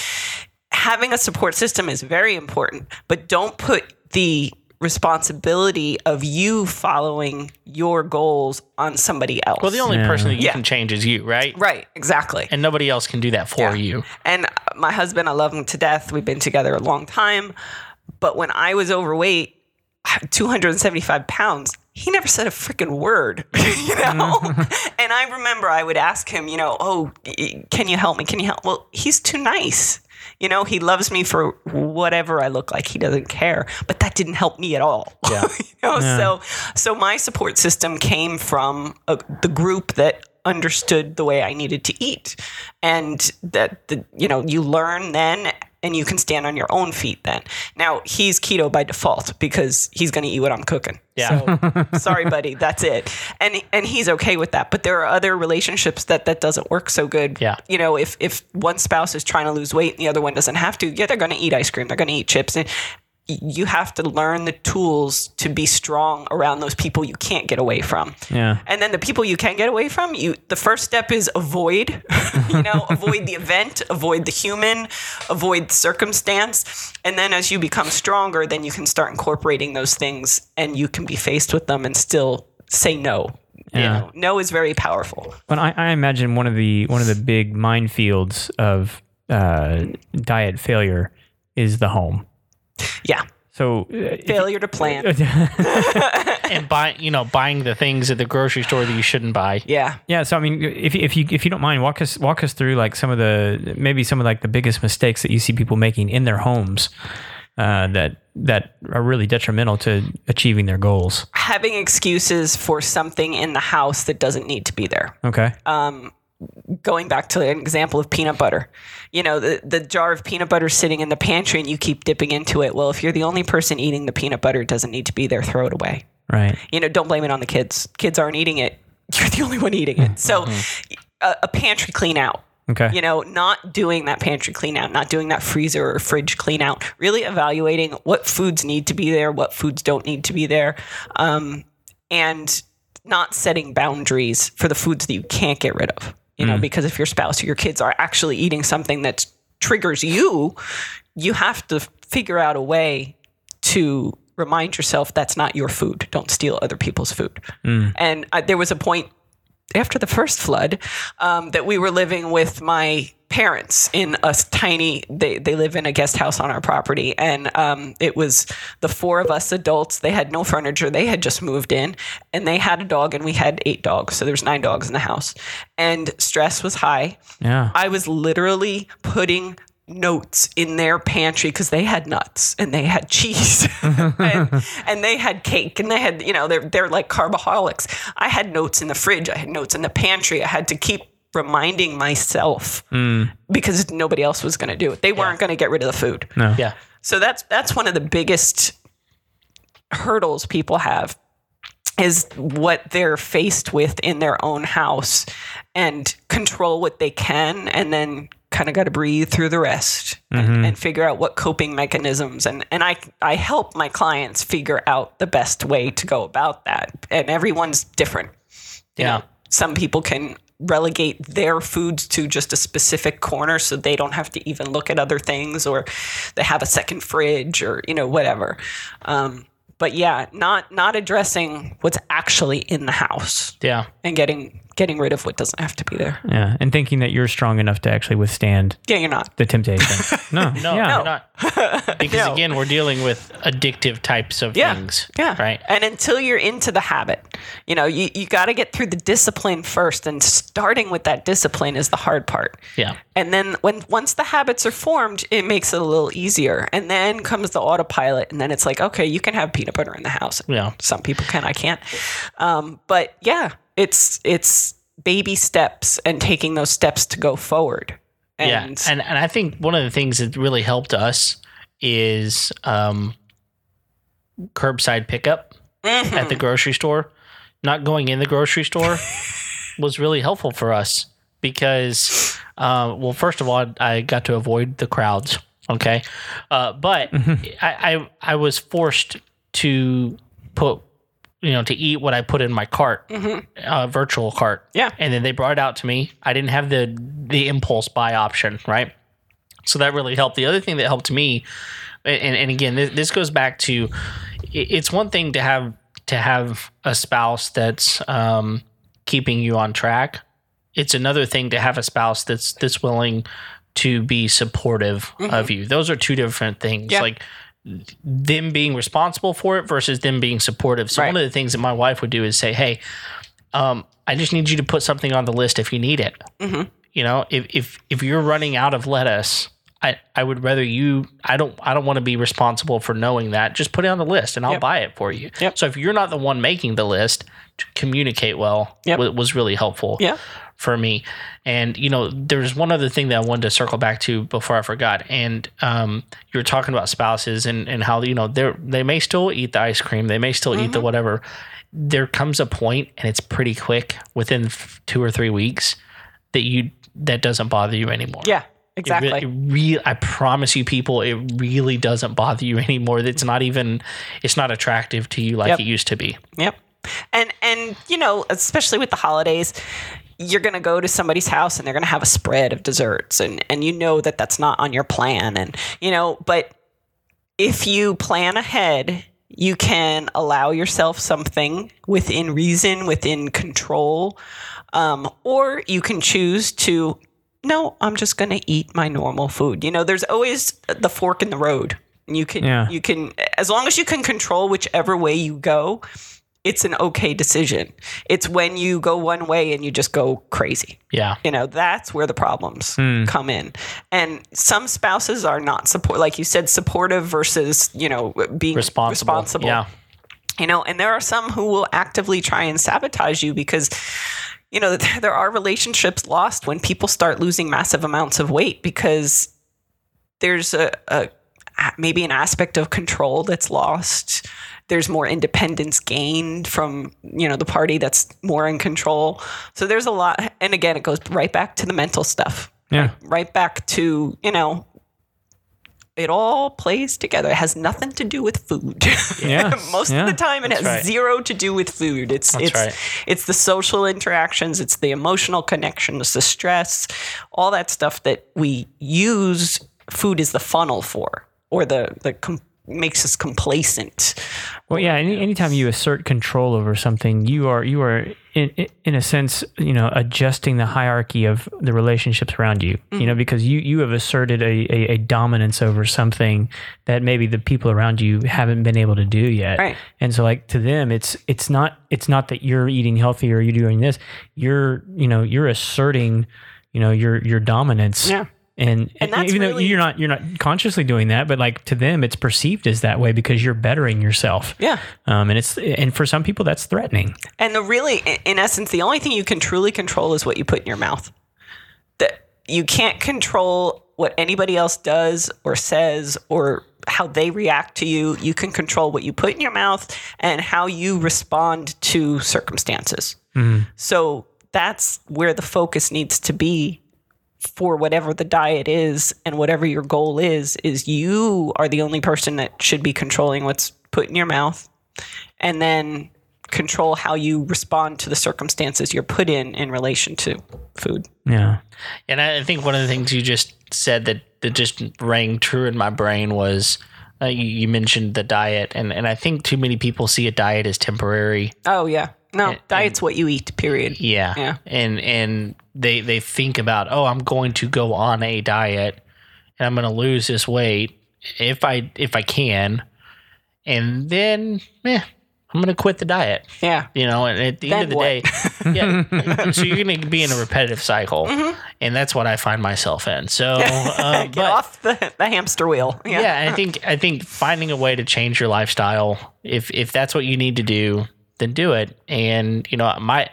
[SPEAKER 3] having a support system is very important, but don't put the responsibility of you following your goals on somebody else.
[SPEAKER 1] Well, the only
[SPEAKER 2] Yeah.
[SPEAKER 1] person that you
[SPEAKER 3] Yeah.
[SPEAKER 1] can change is you, right?
[SPEAKER 3] right, exactly.
[SPEAKER 1] And nobody else can do that for
[SPEAKER 3] Yeah.
[SPEAKER 1] you.
[SPEAKER 3] And my husband, I love him to death. We've been together a long time. But when I was overweight, 275 pounds, he never said a freaking word, you know? Mm-hmm. and I remember I would ask him, you know, oh, can you help me? Can you help? Well, he's too nice. You know, he loves me for whatever I look like. He doesn't care. But that didn't help me at all.
[SPEAKER 1] Yeah.
[SPEAKER 3] you know, so so my support system came from a, the group that understood the way I needed to eat, and that the you know you learn then. And you can stand on your own feet then. Now he's keto by default because he's going to eat what I'm cooking.
[SPEAKER 1] Yeah.
[SPEAKER 3] So sorry, buddy, that's it. And and he's okay with that. But there are other relationships that that doesn't work so good.
[SPEAKER 1] Yeah.
[SPEAKER 3] You know, if if one spouse is trying to lose weight and the other one doesn't have to, yeah, they're going to eat ice cream. They're going to eat chips. And you have to learn the tools to be strong around those people you can't get away from.
[SPEAKER 2] Yeah.
[SPEAKER 3] And then the people you can get away from, you the first step is avoid. you know, avoid the event, avoid the human, avoid the circumstance. And then as you become stronger, then you can start incorporating those things and you can be faced with them and still say no. You
[SPEAKER 2] Yeah.
[SPEAKER 3] know, no is very powerful.
[SPEAKER 2] But I, I imagine one of the one of the big minefields of uh, diet failure is the home.
[SPEAKER 3] Yeah.
[SPEAKER 2] So uh,
[SPEAKER 3] Failure to plan.
[SPEAKER 1] and buy, you know, buying the things at the grocery store that you shouldn't buy.
[SPEAKER 3] Yeah.
[SPEAKER 2] yeah, so I mean, if if you if you don't mind, walk us walk us through like some of the maybe some of like the biggest mistakes that you see people making in their homes uh, that that are really detrimental to achieving their goals.
[SPEAKER 3] Having excuses for something in the house that doesn't need to be there.
[SPEAKER 2] Okay.
[SPEAKER 3] Going back to an example of peanut butter. You know, the, the jar of peanut butter sitting in the pantry and you keep dipping into it. Well, if you're the only person eating the peanut butter, it doesn't need to be there, throw it away.
[SPEAKER 2] right.
[SPEAKER 3] You know, don't blame it on the kids. Kids aren't eating it. You're the only one eating it. So a, a pantry clean out.
[SPEAKER 2] Okay.
[SPEAKER 3] You know, not doing that pantry clean out, not doing that freezer or fridge clean out, really evaluating what foods need to be there, what foods don't need to be there, um, and not setting boundaries for the foods that you can't get rid of. You know, because if your spouse or your kids are actually eating something that triggers you, you have to figure out a way to remind yourself that's not your food. Don't steal other people's food. And uh, there was a point after the first flood um, that we were living with my parents in a tiny they, they live in a guest house on our property. And um, it was the four of us adults. They had no furniture. They had just moved in and they had a dog and we had eight dogs. So there's nine dogs in the house. And stress was high.
[SPEAKER 2] Yeah.
[SPEAKER 3] I was literally putting notes in their pantry because they had nuts and they had cheese and, and they had cake and they had you know they're they're like carboholics. I had notes in the fridge. I had notes in the pantry. I had to keep reminding myself
[SPEAKER 2] Mm.
[SPEAKER 3] because nobody else was going to do it. They weren't going to get rid of the food.
[SPEAKER 2] No.
[SPEAKER 1] Yeah.
[SPEAKER 3] So that's that's one of the biggest hurdles people have is what they're faced with in their own house and control what they can and then kind of got to breathe through the rest and, and figure out what coping mechanisms and and I I help my clients figure out the best way to go about that and everyone's different you
[SPEAKER 1] Yeah.
[SPEAKER 3] know, some people can relegate their foods to just a specific corner so they don't have to even look at other things or they have a second fridge or you know whatever um, but yeah not not addressing what's actually in the house
[SPEAKER 1] Yeah.
[SPEAKER 3] and getting getting rid of what doesn't have to be there
[SPEAKER 2] Yeah. And thinking that you're strong enough to actually withstand
[SPEAKER 3] yeah you're not
[SPEAKER 2] the temptation. No.
[SPEAKER 1] No,
[SPEAKER 2] yeah.
[SPEAKER 1] we're not. Because
[SPEAKER 3] No.
[SPEAKER 1] again, we're dealing with addictive types of
[SPEAKER 3] yeah
[SPEAKER 1] things.
[SPEAKER 3] yeah
[SPEAKER 1] Right.
[SPEAKER 3] and until you're into the habit you know you, you got to get through the discipline first and starting with that discipline is the hard part
[SPEAKER 1] Yeah.
[SPEAKER 3] And then when once the habits are formed, it makes it a little easier. And then comes the autopilot, and then it's like, okay, you can have peanut butter in the house.
[SPEAKER 1] Yeah.
[SPEAKER 3] Some people can, I can't. Um, but yeah, it's it's baby steps and taking those steps to go forward. And
[SPEAKER 1] yeah. And and I think one of the things that really helped us is um, curbside pickup
[SPEAKER 3] Mm-hmm.
[SPEAKER 1] at the grocery store. Not going in the grocery store was really helpful for us because, uh, well, first of all, I got to avoid the crowds. Okay, uh, but I, I I was forced to put you know to eat what I put in my cart, uh, virtual cart.
[SPEAKER 3] Yeah.
[SPEAKER 1] and then they brought it out to me. I didn't have the the impulse buy option, right? So that really helped. The other thing that helped me, and, and again, this, this goes back to, it's one thing to have to have a spouse that's um, keeping you on track. It's another thing to have a spouse that's that's willing to be supportive of you. Those are two different things.
[SPEAKER 3] Yeah.
[SPEAKER 1] Like them being responsible for it versus them being supportive. So
[SPEAKER 3] Right.
[SPEAKER 1] one of the things that my wife would do is say, "Hey, um, I just need you to put something on the list if you need it. You know, if if if you're running out of lettuce, I I would rather you. I don't I don't want to be responsible for knowing that. Just put it on the list, and I'll
[SPEAKER 3] Yep.
[SPEAKER 1] buy it for you.
[SPEAKER 3] Yep.
[SPEAKER 1] So if you're not the one making the list, to communicate well
[SPEAKER 3] Yep.
[SPEAKER 1] wa- was really helpful
[SPEAKER 3] yeah,
[SPEAKER 1] for me. And you know, there's one other thing that I wanted to circle back to before I forgot. And um, you were talking about spouses and and how you know they they may still eat the ice cream, they may still eat
[SPEAKER 3] Mm-hmm.
[SPEAKER 1] the whatever. There comes a point, and it's pretty quick within two or three weeks that you that doesn't bother you anymore.
[SPEAKER 3] yeah,
[SPEAKER 1] It
[SPEAKER 3] exactly.
[SPEAKER 1] re- It really, I promise you, people, it really doesn't bother you anymore. It's not even, it's not attractive to you like
[SPEAKER 3] Yep.
[SPEAKER 1] it used to be.
[SPEAKER 3] Yep. And and you know, especially with the holidays, you're going to go to somebody's house and they're going to have a spread of desserts and and you know that that's not on your plan and you know, but if you plan ahead, you can allow yourself something within reason, within control. Um, or you can choose to no, I'm just going to eat my normal food. You know, there's always the fork in the road. You can
[SPEAKER 2] Yeah.
[SPEAKER 3] you can as long as you can control whichever way you go, it's an okay decision. It's when you go one way and you just go crazy.
[SPEAKER 1] Yeah.
[SPEAKER 3] You know, that's where the problems hmm. come in. And some spouses are not support like you said supportive versus, you know, being
[SPEAKER 1] Responsible.
[SPEAKER 3] responsible.
[SPEAKER 1] Yeah.
[SPEAKER 3] You know, and there are some who will actively try and sabotage you because you know, there are relationships lost when people start losing massive amounts of weight because there's a, a maybe an aspect of control that's lost. There's more independence gained from you know the party that's more in control. So there's a lot, and again, it goes right back to the mental stuff.
[SPEAKER 2] Yeah.
[SPEAKER 3] Right back to you know, it all plays together. It has nothing to do with food.
[SPEAKER 2] Yeah.
[SPEAKER 3] Most
[SPEAKER 2] Yeah.
[SPEAKER 3] of the time, it has
[SPEAKER 1] right.
[SPEAKER 3] zero to do with food. It's
[SPEAKER 1] That's
[SPEAKER 3] it's
[SPEAKER 1] right.
[SPEAKER 3] it's the social interactions, it's the emotional connections, the stress, all that stuff that we use food as the funnel for, or the the com- makes us complacent.
[SPEAKER 2] Well, yeah. Any, anytime you assert control over something, you are you are in in a sense, you know, adjusting the hierarchy of the relationships around you. You
[SPEAKER 3] Mm-hmm.
[SPEAKER 2] know, because you you have asserted a, a, a dominance over something that maybe the people around you haven't been able to do yet.
[SPEAKER 3] Right.
[SPEAKER 2] And so, like to them, it's it's not it's not that you're eating healthy or you're doing this. You're you know you're asserting you know your your dominance.
[SPEAKER 3] Yeah.
[SPEAKER 2] And,
[SPEAKER 3] And
[SPEAKER 2] even though
[SPEAKER 3] really-
[SPEAKER 2] you're not you're not consciously doing that, but like to them, it's perceived as that way because you're bettering yourself.
[SPEAKER 3] Yeah.
[SPEAKER 2] Um, and it's and for some people that's threatening.
[SPEAKER 3] And the really, in essence, the only thing you can truly control is what you put in your mouth. That you can't control what anybody else does or says or how they react to you. You can control what you put in your mouth and how you respond to circumstances. So that's where the focus needs to be for whatever the diet is and whatever your goal is is you are the only person that should be controlling what's put in your mouth and then control how you respond to the circumstances you're put in in relation to food.
[SPEAKER 2] Yeah.
[SPEAKER 1] And I think one of the things you just said that, that just rang true in my brain was uh, you, you mentioned the diet, and, and I think too many people see a diet as temporary.
[SPEAKER 3] Oh yeah. No,
[SPEAKER 1] And-
[SPEAKER 3] diet's what you eat, period.
[SPEAKER 1] Yeah.
[SPEAKER 3] Yeah.
[SPEAKER 1] And and they they think about, oh, I'm going to go on a diet and I'm going to lose this weight if I if I can, and then eh, I'm going to quit the diet.
[SPEAKER 3] Yeah.
[SPEAKER 1] You know, and at the
[SPEAKER 3] Then
[SPEAKER 1] end of the
[SPEAKER 3] what?
[SPEAKER 1] day, yeah. so you're going to be in a repetitive cycle, and that's what I find myself in. So, uh,
[SPEAKER 3] Get
[SPEAKER 1] but
[SPEAKER 3] off the, the hamster wheel. Yeah.
[SPEAKER 1] yeah, I think I think finding a way to change your lifestyle, if if that's what you need to do, then do it. And you know, my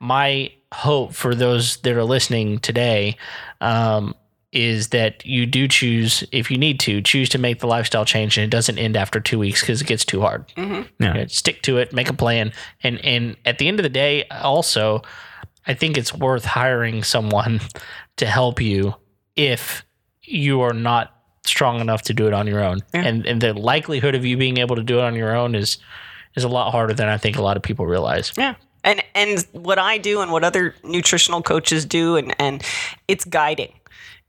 [SPEAKER 1] my hope for those that are listening today um, is that you do choose, if you need to, choose to make the lifestyle change, and it doesn't end after two weeks because it gets too hard. Mm-hmm.
[SPEAKER 2] Yeah.
[SPEAKER 1] Yeah, stick to it, make a plan, and and at the end of the day, also, I think it's worth hiring someone to help you if you are not strong enough to do it on your own, and and the likelihood of you being able to do it on your own is is a lot harder than I think a lot of people realize.
[SPEAKER 3] Yeah. And and what I do and what other nutritional coaches do and and it's guiding.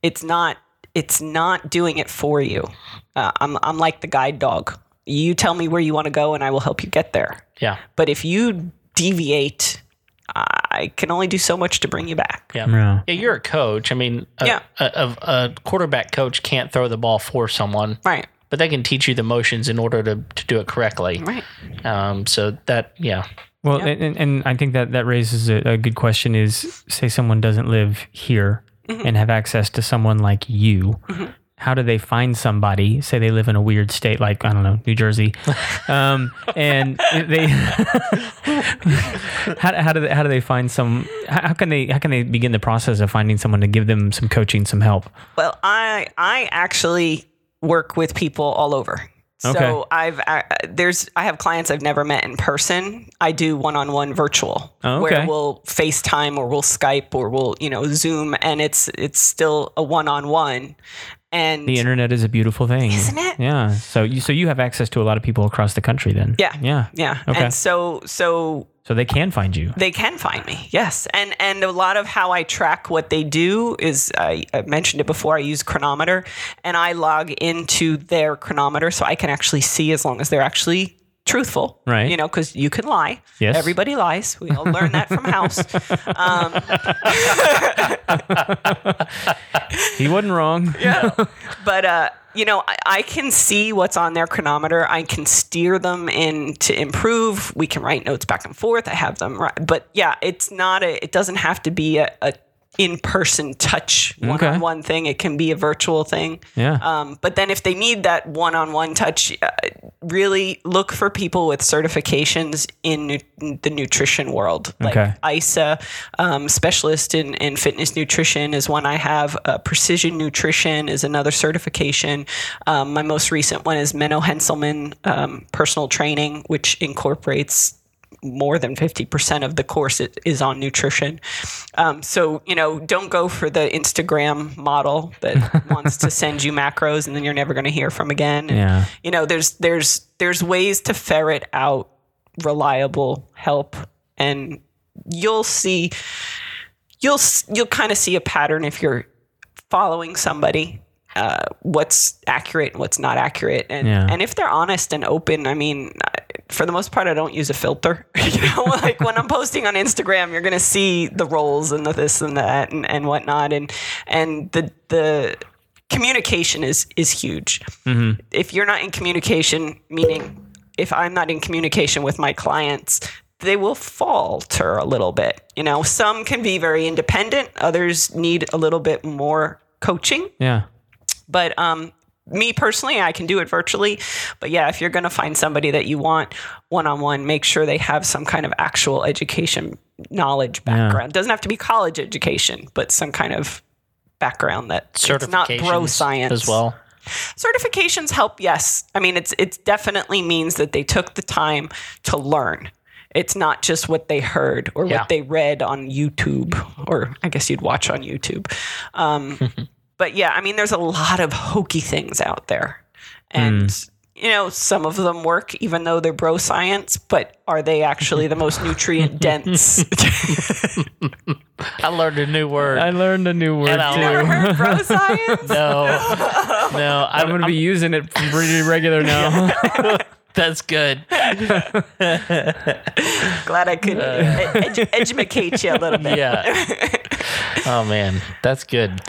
[SPEAKER 3] It's not it's not doing it for you. Uh, I'm I'm like the guide dog. You tell me where you want to go and I will help you get there.
[SPEAKER 1] Yeah,
[SPEAKER 3] But if you deviate, I can only do so much to bring you back.
[SPEAKER 1] yeah.
[SPEAKER 2] Yeah.
[SPEAKER 1] Yeah, you're a coach. I mean, a,
[SPEAKER 3] Yeah.
[SPEAKER 1] a, a, a quarterback coach can't throw the ball for someone,
[SPEAKER 3] Right.
[SPEAKER 1] but they can teach you the motions in order to, to do it correctly.
[SPEAKER 3] Right.
[SPEAKER 1] Um, so that, yeah,
[SPEAKER 2] Well, and, and I think that that raises a, a good question is say someone doesn't live here and have access to someone like you. How do they find somebody? Say they live in a weird state like, I don't know, New Jersey. Um, and they, how, how, do they, how do they find some, how, how can they, how can they begin the process of finding someone to give them some coaching, some help?
[SPEAKER 3] Well, I I actually work with people all over. So
[SPEAKER 2] Okay.
[SPEAKER 3] I've uh, there's I have clients I've never met in person. I do one-on-one virtual
[SPEAKER 2] Oh,
[SPEAKER 3] where we'll FaceTime or we'll Skype or we'll, you know, Zoom and it's it's still a one-on-one. And
[SPEAKER 2] The internet is a beautiful thing,
[SPEAKER 3] Isn't it?
[SPEAKER 2] Yeah. So you so you have access to a lot of people across the country then.
[SPEAKER 3] Yeah.
[SPEAKER 2] Yeah.
[SPEAKER 3] yeah.
[SPEAKER 2] Okay.
[SPEAKER 3] And so so
[SPEAKER 2] So they can find you.
[SPEAKER 3] They can find me, yes. And and a lot of how I track what they do is I, I mentioned it before. I use Cronometer, and I log into their Cronometer so I can actually see as long as they're actually truthful,
[SPEAKER 2] Right.
[SPEAKER 3] You know, because you can lie.
[SPEAKER 2] Yes.
[SPEAKER 3] everybody lies. We all learn that from House. Um,
[SPEAKER 2] He wasn't wrong.
[SPEAKER 3] yeah. But uh, you know, I, I can see what's on their Cronometer. I can steer them in to improve. We can write notes back and forth. I have them, right. but yeah, it's not a. It doesn't have to be a. a in-person touch one-on-one thing. It can be a virtual thing.
[SPEAKER 2] Yeah.
[SPEAKER 3] um, but then if they need that one-on-one touch uh, really look for people with certifications in nu- the nutrition world. Like
[SPEAKER 2] Okay.
[SPEAKER 3] ISSA um, specialist in, in fitness nutrition is one i have. Uh, precision nutrition is another certification. Um, my most recent one is menno henselman um, personal training which incorporates more than 50% of the course is on nutrition. Um, so, you know, don't go for the Instagram model that wants to send you macros and then you're never going to hear from again. And,
[SPEAKER 2] Yeah.
[SPEAKER 3] You know, there's there's there's ways to ferret out reliable help and you'll see you'll you'll kind of see a pattern if you're following somebody uh, what's accurate and what's not accurate. And
[SPEAKER 2] Yeah.
[SPEAKER 3] and if they're honest and open i mean for the most part i don't use a filter. You know like when i'm posting on instagram you're gonna see the roles and the this and that and, and whatnot. And and the the communication is is huge. If you're not in communication meaning if i'm not in communication with my clients they will falter a little bit. You know some can be very independent. Others need a little bit more coaching.
[SPEAKER 2] Yeah.
[SPEAKER 3] But um, me personally, I can do it virtually. But yeah, if you're going to find somebody that you want one on one, make sure they have some kind of actual education knowledge background. Doesn't have to be college education, but some kind of background that it's not bro science
[SPEAKER 1] as well.
[SPEAKER 3] certifications help yes i mean it's it definitely means that they took the time to learn it's not just what they heard or
[SPEAKER 1] Yeah.
[SPEAKER 3] what they read on youtube or i guess you'd watch on youtube um, but yeah i mean there's a lot of hokey things out there and mm. you know some of them work even though they're bro science but are they actually the most nutrient dense
[SPEAKER 1] I learned a new word.
[SPEAKER 2] I learned a new word
[SPEAKER 1] And I'll
[SPEAKER 2] too.
[SPEAKER 3] never heard bro science
[SPEAKER 1] no, no, I,
[SPEAKER 2] I'm going to be using it pretty regular now.
[SPEAKER 1] that's good.
[SPEAKER 3] glad i could uh, ed- educate you a little bit
[SPEAKER 1] Yeah. oh man, that's good.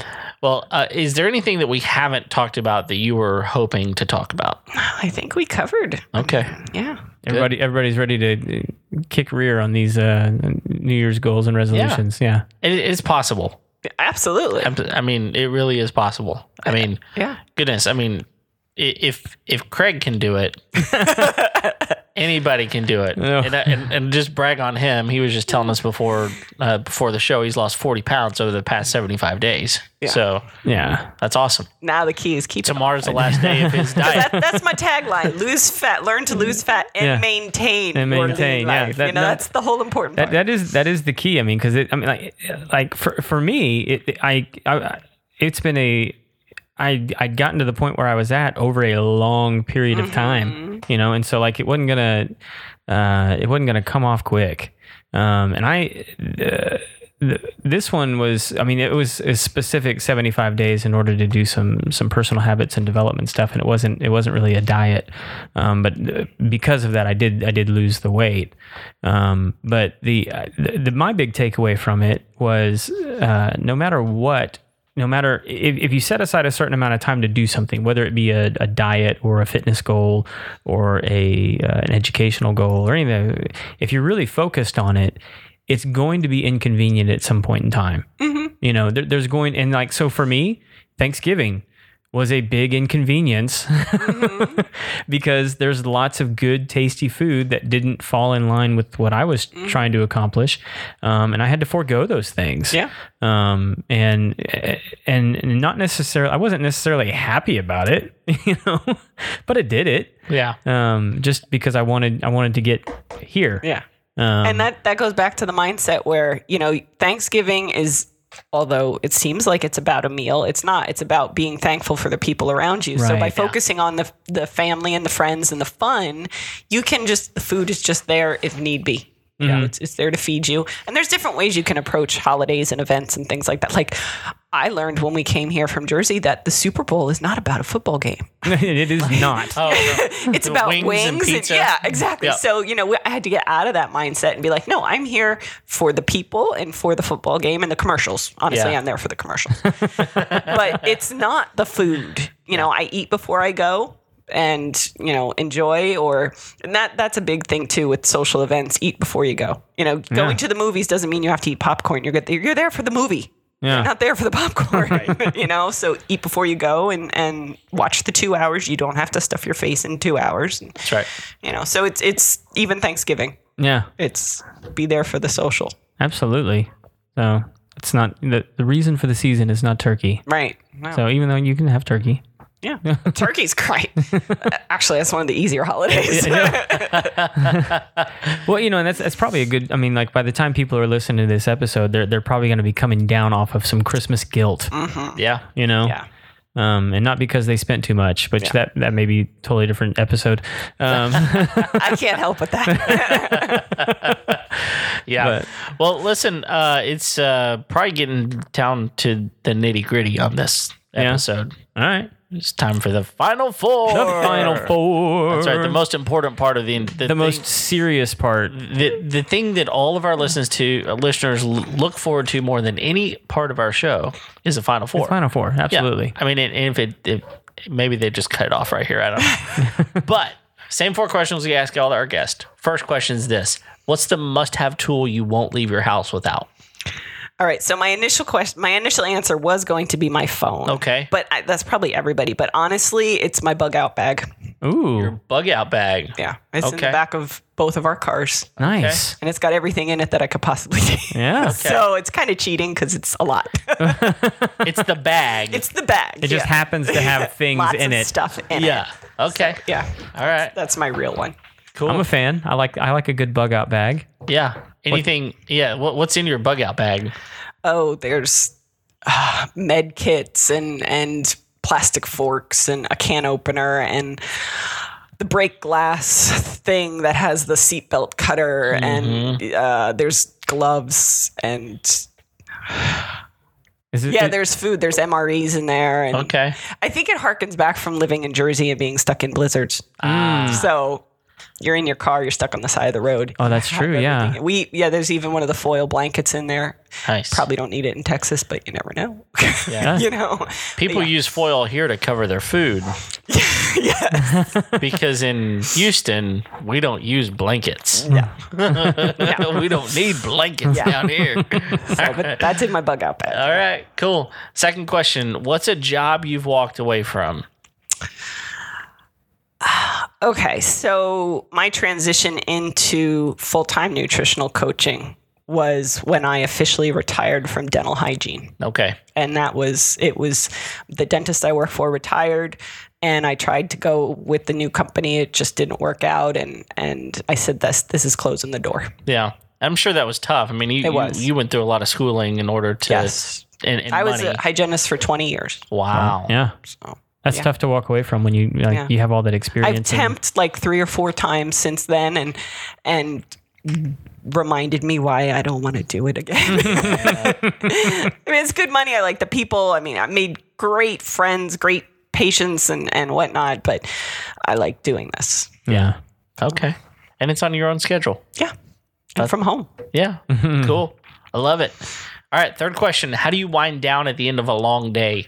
[SPEAKER 1] Well, uh, is there anything that we haven't talked about that you were hoping to talk about?
[SPEAKER 3] i think we covered
[SPEAKER 1] Okay.
[SPEAKER 3] yeah
[SPEAKER 2] Everybody, everybody's ready to uh, kick rear on these uh, New Year's goals and resolutions. Yeah.
[SPEAKER 1] It is possible.
[SPEAKER 3] absolutely
[SPEAKER 1] I'm- mean, it really is possible. I mean,
[SPEAKER 3] yeah
[SPEAKER 1] goodness, I mean, if if Craig can do it, anybody can do it.
[SPEAKER 2] Yeah.
[SPEAKER 1] And, and, and just brag on him. He was just telling us before uh, before the show he's lost 40 pounds over the past 75 days. So
[SPEAKER 2] Yeah.
[SPEAKER 1] that's awesome.
[SPEAKER 3] now the key is keep
[SPEAKER 1] Tomorrow's the last day of his diet.
[SPEAKER 3] that, that's my tagline lose fat learn to lose fat and
[SPEAKER 2] Yeah.
[SPEAKER 3] maintain
[SPEAKER 2] And maintain,
[SPEAKER 3] lean
[SPEAKER 2] yeah.
[SPEAKER 3] life.
[SPEAKER 2] That-
[SPEAKER 3] you know
[SPEAKER 2] that-
[SPEAKER 3] that's the whole important
[SPEAKER 2] That, that is that is the key. I mean, because it. I mean, like like for for me, it, I, I it's been a. I I'd gotten to the point where I was at over a long period of time, you know, and so like it wasn't gonna, uh, it wasn't gonna come off quick, um, and I. Uh, th- this one was i mean it was a specific 75 days in order to do some some personal habits and development stuff and it wasn't it wasn't really a diet. Um, but uh, because of that i did i did lose the weight. Um, but the, uh, the, the my big takeaway from it was uh, no matter what no matter if, if you set aside a certain amount of time to do something whether it be a, a diet or a fitness goal or a uh, an educational goal or anything if you're really focused on it it's going to be inconvenient at some point in time. You know, there, there's going and like so for me, Thanksgiving was a big inconvenience because there's lots of good, tasty food that didn't fall in line with what I was trying to accomplish, um, and I had to forego those things.
[SPEAKER 3] Yeah.
[SPEAKER 2] Um, and and not necessarily, I wasn't necessarily happy about it, you know, but I did it.
[SPEAKER 1] Yeah.
[SPEAKER 2] Um, just because I wanted, I wanted to get here.
[SPEAKER 3] yeah
[SPEAKER 2] Um,
[SPEAKER 3] and that that goes back to the mindset where you know thanksgiving is although it seems like it's about a meal it's not. It's about being thankful for the people around you. So by
[SPEAKER 2] Yeah.
[SPEAKER 3] focusing on the the family and the friends and the fun you can just the food is just there if need be you
[SPEAKER 2] Mm-hmm.
[SPEAKER 3] know it's, it's there to feed you and there's different ways you can approach holidays and events and things like that like i learned when we came here from jersey that the super bowl is not about a football game
[SPEAKER 2] it is not.
[SPEAKER 1] Oh,
[SPEAKER 3] it's
[SPEAKER 1] The
[SPEAKER 3] about
[SPEAKER 1] wings
[SPEAKER 3] wings,
[SPEAKER 1] and
[SPEAKER 3] and
[SPEAKER 1] pizza.
[SPEAKER 3] yeah exactly
[SPEAKER 1] Yeah.
[SPEAKER 3] so you know we- i had to get out of that mindset and be like no i'm here for the people and for the football game and the commercials honestly
[SPEAKER 1] Yeah.
[SPEAKER 3] i'm there for the commercials but it's not the food you know i eat before i go and you know enjoy or and that that's a big thing too with social events eat before you go. You know going to the movies doesn't mean you have to eat popcorn. You're good you're there for the movie.
[SPEAKER 2] Yeah.
[SPEAKER 3] you're not there for the popcorn you know? So eat before you go and and watch the two hours. You don't have to stuff your face in two hours.
[SPEAKER 1] That's right.
[SPEAKER 3] you know so it's it's even thanksgiving.
[SPEAKER 2] Yeah,
[SPEAKER 3] it's be there for the social.
[SPEAKER 2] Absolutely. So it's not the the reason for the season is not turkey.
[SPEAKER 3] right. No.
[SPEAKER 2] So even though you can have turkey,
[SPEAKER 3] yeah turkey's great actually that's one of the easier holidays
[SPEAKER 2] well, you know, and that's that's probably a good. I mean, like by the time people are listening to this episode, they're they're probably going to be coming down off of some Christmas guilt.
[SPEAKER 1] Yeah.
[SPEAKER 2] You know,
[SPEAKER 3] yeah
[SPEAKER 2] um, and not because they spent too much, which that that may be a totally different episode. Um,
[SPEAKER 3] i can't help with that
[SPEAKER 1] Yeah.
[SPEAKER 2] But-
[SPEAKER 1] well, listen, uh, it's uh, probably getting down to the nitty gritty on this
[SPEAKER 2] Yeah.
[SPEAKER 1] episode.
[SPEAKER 2] all right,
[SPEAKER 1] It's time for the final four.
[SPEAKER 2] the final four.
[SPEAKER 1] That's right. The most important part of the the,
[SPEAKER 2] the
[SPEAKER 1] thing-
[SPEAKER 2] most serious part.
[SPEAKER 1] the the thing that all of our listeners to uh, listeners look forward to more than any part of our show is the final four.
[SPEAKER 2] Final four,
[SPEAKER 1] Yeah.
[SPEAKER 2] absolutely.
[SPEAKER 1] I mean, and if it if, maybe they just cut it off right here. I don't know. but same four questions we ask all our guests. First question is this: What's the must-have tool you won't leave your house without?
[SPEAKER 3] All right so my initial question my initial answer was going to be my phone
[SPEAKER 1] Okay.
[SPEAKER 3] but I, that's probably everybody but honestly it's my bug out bag
[SPEAKER 2] Ooh, Your
[SPEAKER 1] Bug out bag.
[SPEAKER 3] Yeah, it's in the back of both of our cars,
[SPEAKER 2] nice.
[SPEAKER 3] and it's got everything in it that I could possibly need.
[SPEAKER 2] Yeah.
[SPEAKER 3] So it's kind of cheating because it's a lot.
[SPEAKER 1] It's the bag.
[SPEAKER 3] it's the bag.
[SPEAKER 2] It just happens to have things
[SPEAKER 3] Lots
[SPEAKER 2] in
[SPEAKER 3] of
[SPEAKER 2] it.
[SPEAKER 3] stuff in
[SPEAKER 1] yeah.
[SPEAKER 3] it.
[SPEAKER 1] Okay.
[SPEAKER 3] Yeah,
[SPEAKER 1] All right.
[SPEAKER 3] that's my real one.
[SPEAKER 1] Cool.
[SPEAKER 2] I'm a fan. I like I like a good bug out bag.
[SPEAKER 1] yeah. Anything? Yeah. What, what's in your bug out bag?
[SPEAKER 3] Oh, there's uh, med kits and and plastic forks and a can opener and the break glass thing that has the seatbelt cutter and uh, there's gloves and
[SPEAKER 2] Is it?
[SPEAKER 3] yeah, there's food. There's MREs in there, and
[SPEAKER 1] Okay.
[SPEAKER 3] I think it harkens back from living in Jersey and being stuck in blizzards. So you're in your car, you're stuck on the side of the road.
[SPEAKER 2] oh, that's true. Yeah.
[SPEAKER 3] We yeah, there's even one of the foil blankets in there.
[SPEAKER 1] Nice.
[SPEAKER 3] Probably don't need it in Texas, but you never know.
[SPEAKER 2] Yeah.
[SPEAKER 3] you know.
[SPEAKER 1] People use foil here to cover their food
[SPEAKER 3] yeah.
[SPEAKER 1] because in Houston we don't use blankets.
[SPEAKER 3] Yeah.
[SPEAKER 1] we don't need blankets
[SPEAKER 3] Yeah.
[SPEAKER 1] down here.
[SPEAKER 3] So, but that's in my bug out bag.
[SPEAKER 1] All right, cool. Second question: What's a job you've walked away from?
[SPEAKER 3] Okay, so my transition into full time nutritional coaching was when I officially retired from dental hygiene.
[SPEAKER 1] Okay.
[SPEAKER 3] and that was it was the dentist I work for retired and I tried to go with the new company it just didn't work out and and I said this this is closing the door
[SPEAKER 1] Yeah, I'm sure that was tough. I mean, you
[SPEAKER 3] It was.
[SPEAKER 1] You, you went through a lot of schooling in order to.
[SPEAKER 3] Yes.
[SPEAKER 1] And, and
[SPEAKER 3] I was
[SPEAKER 1] money.
[SPEAKER 3] a hygienist for 20 years
[SPEAKER 1] wow.
[SPEAKER 2] Yeah.
[SPEAKER 3] so
[SPEAKER 2] That's
[SPEAKER 3] Yeah.
[SPEAKER 2] tough to walk away from when you like
[SPEAKER 3] Yeah.
[SPEAKER 2] you have all that experience.
[SPEAKER 3] I've
[SPEAKER 2] experience. and-
[SPEAKER 3] temped like 3 or 4 times since then and and reminded me why I don't want to do it again. I mean, it's good money. I like the people. I mean, I made great friends, great patients and, and whatnot, but I like doing this.
[SPEAKER 2] yeah.
[SPEAKER 1] Okay. And it's on your own schedule.
[SPEAKER 3] Yeah. And from home.
[SPEAKER 1] Yeah. cool. I love it. All right. Third question: How do you wind down at the end of a long day?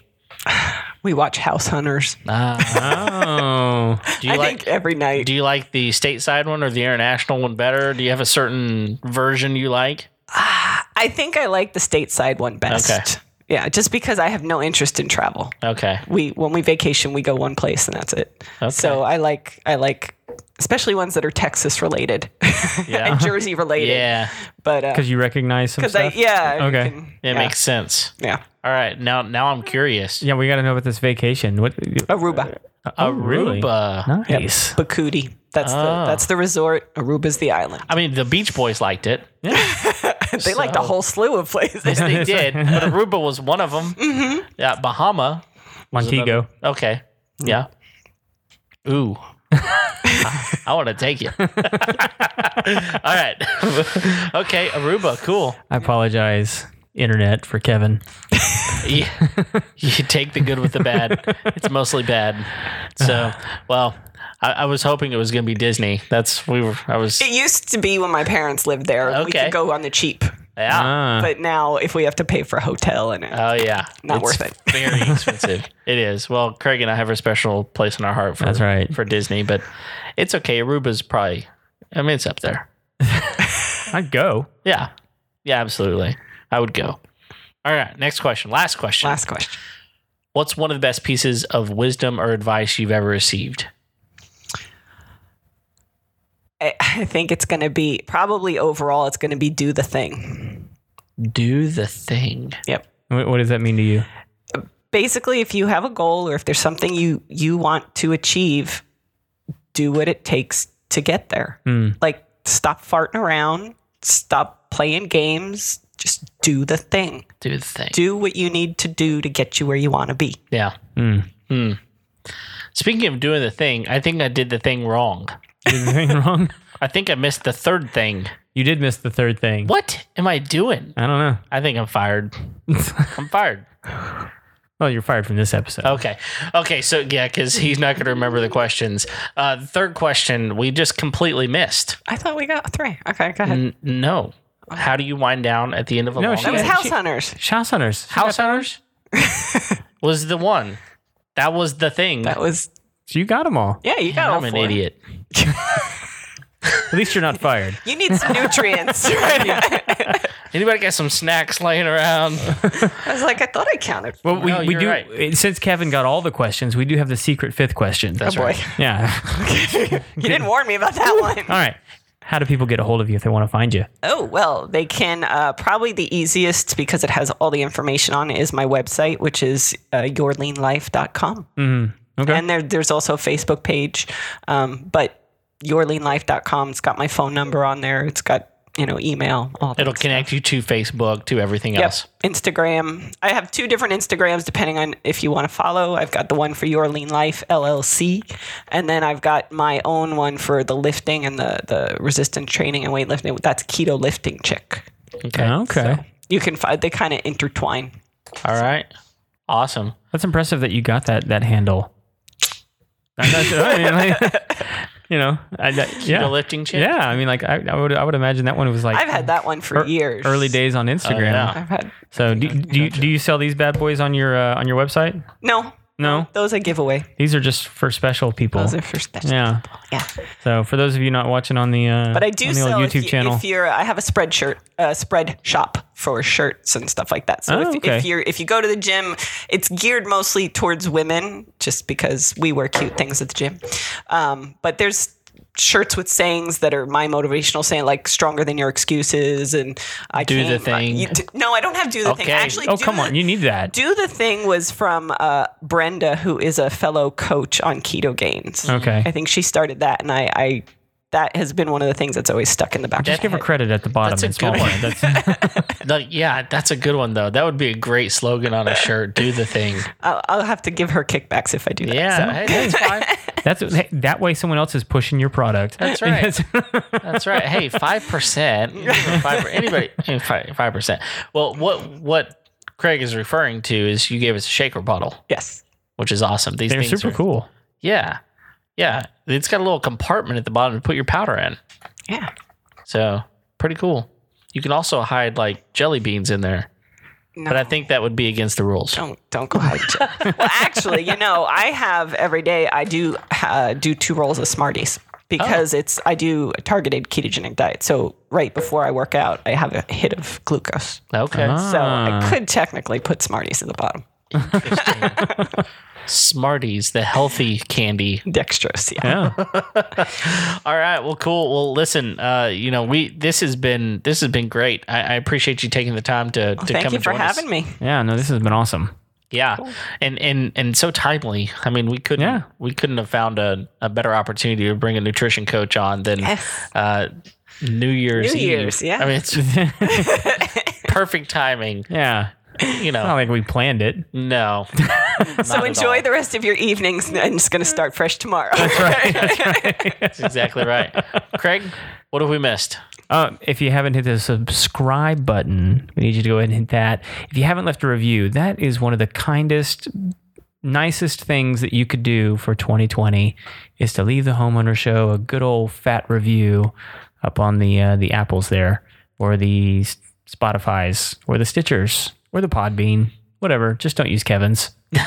[SPEAKER 3] We watch House Hunters. Ah.
[SPEAKER 2] Oh.
[SPEAKER 1] Do you
[SPEAKER 3] I
[SPEAKER 1] like?
[SPEAKER 3] think every night.
[SPEAKER 1] do you like the stateside one or the international one better? Do you have a certain version you like?
[SPEAKER 3] Ah, I think I like the stateside one best.
[SPEAKER 1] Okay.
[SPEAKER 3] Yeah, just because I have no interest in travel.
[SPEAKER 1] Okay.
[SPEAKER 3] We when we vacation, we go one place and that's it.
[SPEAKER 1] Okay.
[SPEAKER 3] So I like I like especially ones that are Texas related
[SPEAKER 1] Yeah.
[SPEAKER 3] and Jersey related.
[SPEAKER 1] Yeah.
[SPEAKER 3] but
[SPEAKER 2] Because you recognize some
[SPEAKER 3] because I yeah
[SPEAKER 2] Okay.
[SPEAKER 3] can-
[SPEAKER 1] It
[SPEAKER 3] yeah,
[SPEAKER 1] makes sense.
[SPEAKER 3] yeah
[SPEAKER 1] All right. Now, now I'm curious.
[SPEAKER 2] Yeah, we got to know about this vacation. What?
[SPEAKER 3] Aruba,
[SPEAKER 2] Oh, really?
[SPEAKER 1] Aruba.
[SPEAKER 2] Nice.
[SPEAKER 3] Bucuti. That's
[SPEAKER 1] Oh.
[SPEAKER 3] the that's the resort. Aruba's the island.
[SPEAKER 1] I mean, the Beach Boys liked it. Yeah.
[SPEAKER 3] they liked a whole slew of places.
[SPEAKER 1] They did, but Aruba was one of them. Mm-hmm. Yeah, Bahama.
[SPEAKER 2] Montego.
[SPEAKER 1] Okay. Yeah. Ooh. I, I want to take you. All right. okay, Aruba. Cool.
[SPEAKER 2] I apologize, internet, for Kevin.
[SPEAKER 1] You, you take the good with the bad. It's mostly bad. So, well, I, I was hoping it was going to be Disney. That's we were. I was.
[SPEAKER 3] It used to be when my parents lived there.
[SPEAKER 1] Okay.
[SPEAKER 3] We could go on the cheap.
[SPEAKER 1] Yeah.
[SPEAKER 2] Ah.
[SPEAKER 3] But now, if we have to pay for a hotel and
[SPEAKER 1] Oh yeah,
[SPEAKER 3] Not
[SPEAKER 1] It's
[SPEAKER 3] worth it.
[SPEAKER 1] very expensive. it is. Well, Craig and I have a special place in our heart for
[SPEAKER 2] That's right.
[SPEAKER 1] for Disney, but it's okay. Aruba's probably. I mean, it's up there.
[SPEAKER 2] I'd go.
[SPEAKER 1] Yeah, yeah, absolutely. I would go. All right, next question. Last question.
[SPEAKER 3] last question.
[SPEAKER 1] What's one of the best pieces of wisdom or advice you've ever received?
[SPEAKER 3] I, I think it's going to be probably overall. It's going to be do the thing.
[SPEAKER 1] Do the thing.
[SPEAKER 3] Yep.
[SPEAKER 2] What, what does that mean to you?
[SPEAKER 3] Basically, if you have a goal or if there's something you you want to achieve, do what it takes to get there. Like stop farting around. Stop playing games. Just do the thing.
[SPEAKER 1] Do the thing.
[SPEAKER 3] Do what you need to do to get you where you want to be.
[SPEAKER 1] yeah. Hmm. Speaking of doing the thing, I think I did the thing wrong.
[SPEAKER 2] Did anything wrong?
[SPEAKER 1] I think I missed the third thing.
[SPEAKER 2] You did miss the third thing.
[SPEAKER 1] What am I doing?
[SPEAKER 2] I don't know.
[SPEAKER 1] I think I'm fired. I'm fired.
[SPEAKER 2] Well, you're fired from this episode.
[SPEAKER 1] Okay. Okay. So, yeah, because he's not going to remember the questions. Uh, the third question we just completely missed.
[SPEAKER 3] I thought we got three. Okay, go ahead.
[SPEAKER 1] N- no. How do you wind down at the end of a
[SPEAKER 2] No,
[SPEAKER 1] long
[SPEAKER 2] she-
[SPEAKER 3] that was? House
[SPEAKER 2] she-
[SPEAKER 3] Hunters.
[SPEAKER 2] House Hunters.
[SPEAKER 1] House Hunters was the one. That was the thing.
[SPEAKER 3] That was
[SPEAKER 2] So you got them all.
[SPEAKER 3] yeah. You got them all
[SPEAKER 1] I'm an
[SPEAKER 3] four.
[SPEAKER 1] idiot.
[SPEAKER 2] At least you're not fired.
[SPEAKER 3] You need some nutrients.
[SPEAKER 1] Anybody got some snacks laying around?
[SPEAKER 3] I was like, I thought I counted.
[SPEAKER 2] Well, we,
[SPEAKER 1] No,
[SPEAKER 2] we
[SPEAKER 1] you're
[SPEAKER 2] do
[SPEAKER 1] right.
[SPEAKER 2] since Kevin got all the questions, we do have the secret fifth question.
[SPEAKER 1] That's
[SPEAKER 3] oh boy,
[SPEAKER 1] right.
[SPEAKER 2] Yeah.
[SPEAKER 3] you didn't warn me about that one.
[SPEAKER 2] all right. How do people get a hold of you if they want to find you?
[SPEAKER 3] Oh, well, they can uh, probably the easiest because it has all the information on it is my website, which is uh, yourleanlife.com.
[SPEAKER 2] Okay.
[SPEAKER 3] And there, there's also a Facebook page. Um, but yourleanlife.com, it's got my phone number on there. It's got, you know, email. All that
[SPEAKER 1] It'll
[SPEAKER 3] stuff.
[SPEAKER 1] connect you to Facebook, to everything
[SPEAKER 3] Yep.
[SPEAKER 1] else.
[SPEAKER 3] Instagram. I have two different Instagrams depending on if you want to follow. I've got the one for Your Lean Life LLC, and then I've got my own one for the lifting and the the resistance training and weightlifting. That's Keto Lifting Chick.
[SPEAKER 1] Okay.
[SPEAKER 2] Oh, okay.
[SPEAKER 3] You can find they kind of intertwine.
[SPEAKER 1] All right. Awesome.
[SPEAKER 2] That's impressive that you got that that handle. I'm not sure- I mean, like, you know, I, that- yeah,
[SPEAKER 1] Keto lifting chick?
[SPEAKER 2] Yeah, I mean, like I, I would I would imagine that one was like
[SPEAKER 3] I've had that one for
[SPEAKER 2] ear-
[SPEAKER 3] years.
[SPEAKER 2] early days on Instagram.
[SPEAKER 1] yeah.
[SPEAKER 3] I've had
[SPEAKER 2] So do, do you do you sell these bad boys on your uh, on your website?
[SPEAKER 3] no,
[SPEAKER 2] No,
[SPEAKER 3] those I give away.
[SPEAKER 2] these are just for special people.
[SPEAKER 3] Those are for special. People.
[SPEAKER 2] Yeah.
[SPEAKER 3] Yeah.
[SPEAKER 2] So for those of you not watching on the uh,
[SPEAKER 3] But I do
[SPEAKER 2] on the old YouTube
[SPEAKER 3] if, you,
[SPEAKER 2] channel,
[SPEAKER 3] if you're. I have a spread shirt, uh, spread shop for shirts and stuff like that. So
[SPEAKER 2] Oh,
[SPEAKER 3] if,
[SPEAKER 2] okay.
[SPEAKER 3] if you're if you go to the gym, it's geared mostly towards women, just because we wear cute things at the gym. Um, but there's shirts with sayings that are my motivational saying, like "stronger than your excuses" and "I
[SPEAKER 1] Do the thing.
[SPEAKER 3] you no, I don't have do the thing. Actually,
[SPEAKER 2] oh come
[SPEAKER 3] the-
[SPEAKER 2] on, you need that.
[SPEAKER 3] do the thing was from uh, Brenda, who is a fellow coach on KetoGains.
[SPEAKER 2] Okay.
[SPEAKER 3] I think she started that, and I, I that has been one of the things that's always stuck in the back. of
[SPEAKER 2] Just give her credit at the bottom
[SPEAKER 1] That's a good one.
[SPEAKER 2] That's
[SPEAKER 1] Like, yeah, that's a good one though. That would be a great slogan on a shirt. Do the thing.
[SPEAKER 3] I'll, I'll have to give her kickbacks if I do that.
[SPEAKER 1] Yeah,
[SPEAKER 3] so.
[SPEAKER 1] hey, that's fine.
[SPEAKER 2] that's hey, that way someone else is pushing your product.
[SPEAKER 1] That's right. That's right. Hey, five percent. Five. Anybody? Five percent. Well, what what Craig is referring to is you gave us a shaker bottle,
[SPEAKER 3] Yes.
[SPEAKER 1] which is awesome. These
[SPEAKER 2] They're
[SPEAKER 1] things
[SPEAKER 2] super
[SPEAKER 1] are-
[SPEAKER 2] cool.
[SPEAKER 1] Yeah, yeah. It's got a little compartment at the bottom to put your powder in.
[SPEAKER 3] Yeah.
[SPEAKER 1] So pretty cool. You can also hide like jelly beans in there,
[SPEAKER 3] No.
[SPEAKER 1] but I think that would be against the rules.
[SPEAKER 3] don't don't go hide. well, actually, you know, I have every day. I do uh, do two rolls of Smarties because it's I do a targeted ketogenic diet. So right before I work out, I have a hit of glucose.
[SPEAKER 1] Okay.
[SPEAKER 3] So I
[SPEAKER 2] Ah.
[SPEAKER 3] could technically put Smarties in the bottom.
[SPEAKER 1] Smarties, the healthy candy.
[SPEAKER 3] Dextrose. Yeah.
[SPEAKER 2] Yeah.
[SPEAKER 1] All right. Well, cool. Well, listen. Uh, you know, we this has been this has been great. I, I appreciate you taking the time to, to
[SPEAKER 3] Thank
[SPEAKER 1] come
[SPEAKER 3] you
[SPEAKER 1] and
[SPEAKER 3] for
[SPEAKER 1] join us.
[SPEAKER 3] having me.
[SPEAKER 2] Yeah. No, this has been awesome.
[SPEAKER 1] Yeah, and and and so timely. I mean, we couldn't
[SPEAKER 2] Yeah.
[SPEAKER 1] we couldn't have found a, a better opportunity to bring a nutrition coach on than
[SPEAKER 3] Yes.
[SPEAKER 1] uh, New Year's
[SPEAKER 3] New
[SPEAKER 1] Eve.
[SPEAKER 3] Year's, yeah.
[SPEAKER 1] I mean, it's perfect timing.
[SPEAKER 2] Yeah.
[SPEAKER 1] You know.
[SPEAKER 2] Not
[SPEAKER 1] know,
[SPEAKER 2] like we planned it.
[SPEAKER 1] no.
[SPEAKER 3] So enjoy
[SPEAKER 1] all.
[SPEAKER 3] the rest of your evenings, and it's going to start fresh tomorrow.
[SPEAKER 1] That's right. That's exactly right. Craig, what have we missed?
[SPEAKER 2] Uh, if you haven't hit the subscribe button, we need you to go ahead and hit that. If you haven't left a review, that is one of the kindest, nicest things that you could do for 2020 is to leave the homeowner show a good old fat review up on the uh, the apples there, or the Spotify's, or the Stitchers, or the Podbean, whatever. Just don't use Kevin's.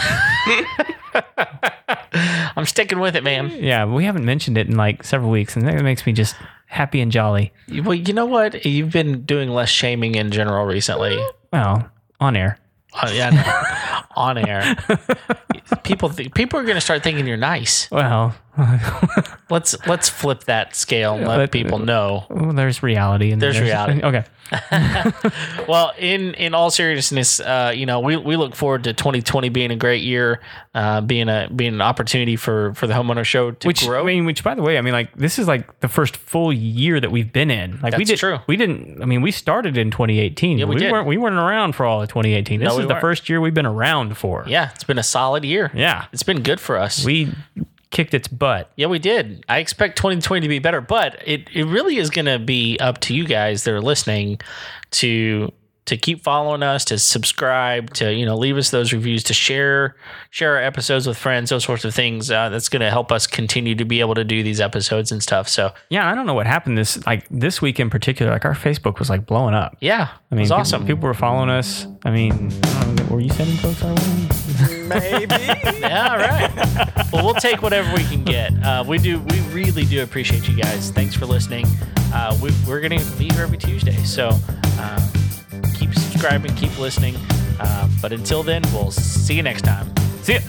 [SPEAKER 1] I'm sticking with it, man.
[SPEAKER 2] Yeah, we haven't mentioned it in like several weeks, and that makes me just happy and jolly.
[SPEAKER 1] Well, you know what? You've been doing less shaming in general recently.
[SPEAKER 2] Well, on air.
[SPEAKER 1] Uh, yeah. On air. People, th- people are going to start thinking you're nice.
[SPEAKER 2] Well,
[SPEAKER 1] Let's let's flip that scale and let
[SPEAKER 2] let-
[SPEAKER 1] people know.
[SPEAKER 2] well, there's reality. And
[SPEAKER 1] There's reality.
[SPEAKER 2] Okay.
[SPEAKER 1] Well, in in all seriousness, uh, you know, we, we look forward to 2020 being a great year, uh, being a being an opportunity for for the homeowner show to
[SPEAKER 2] Which
[SPEAKER 1] grow.
[SPEAKER 2] I mean, which by the way, I mean, like this is like the first full year that we've been in. Like we did,
[SPEAKER 1] true.
[SPEAKER 2] we didn't. I mean, we started in 2018.
[SPEAKER 1] Yeah, we did.
[SPEAKER 2] weren't. We weren't around for all of 2018. This
[SPEAKER 1] No, we
[SPEAKER 2] is the
[SPEAKER 1] weren't.
[SPEAKER 2] first year we've been around for.
[SPEAKER 1] yeah, it's been a solid year.
[SPEAKER 2] Yeah.
[SPEAKER 1] It's been good for us.
[SPEAKER 2] We kicked its butt.
[SPEAKER 1] yeah, we did. I expect 2020 to be better, but it, it really is going to be up to you guys that are listening to to keep following us, to subscribe, to you know leave us those reviews, to share share our episodes with friends, those sorts of things. Uh, that's going to help us continue to be able to do these episodes and stuff. So
[SPEAKER 2] Yeah, I don't know what happened this like this week in particular. Like our Facebook was like blowing up.
[SPEAKER 1] yeah,
[SPEAKER 2] I mean,
[SPEAKER 1] it was
[SPEAKER 2] people-
[SPEAKER 1] awesome.
[SPEAKER 2] People were following us. I mean, I were you sending folks our way?
[SPEAKER 3] Maybe.
[SPEAKER 1] Yeah, all right. well, we'll take whatever we can get. Uh, we do. We really do appreciate you guys. Thanks for listening. Uh, we, we're going to be here every Tuesday. So uh, subscribing, keep listening. Uh, but until then, we'll see you next time.
[SPEAKER 2] See ya.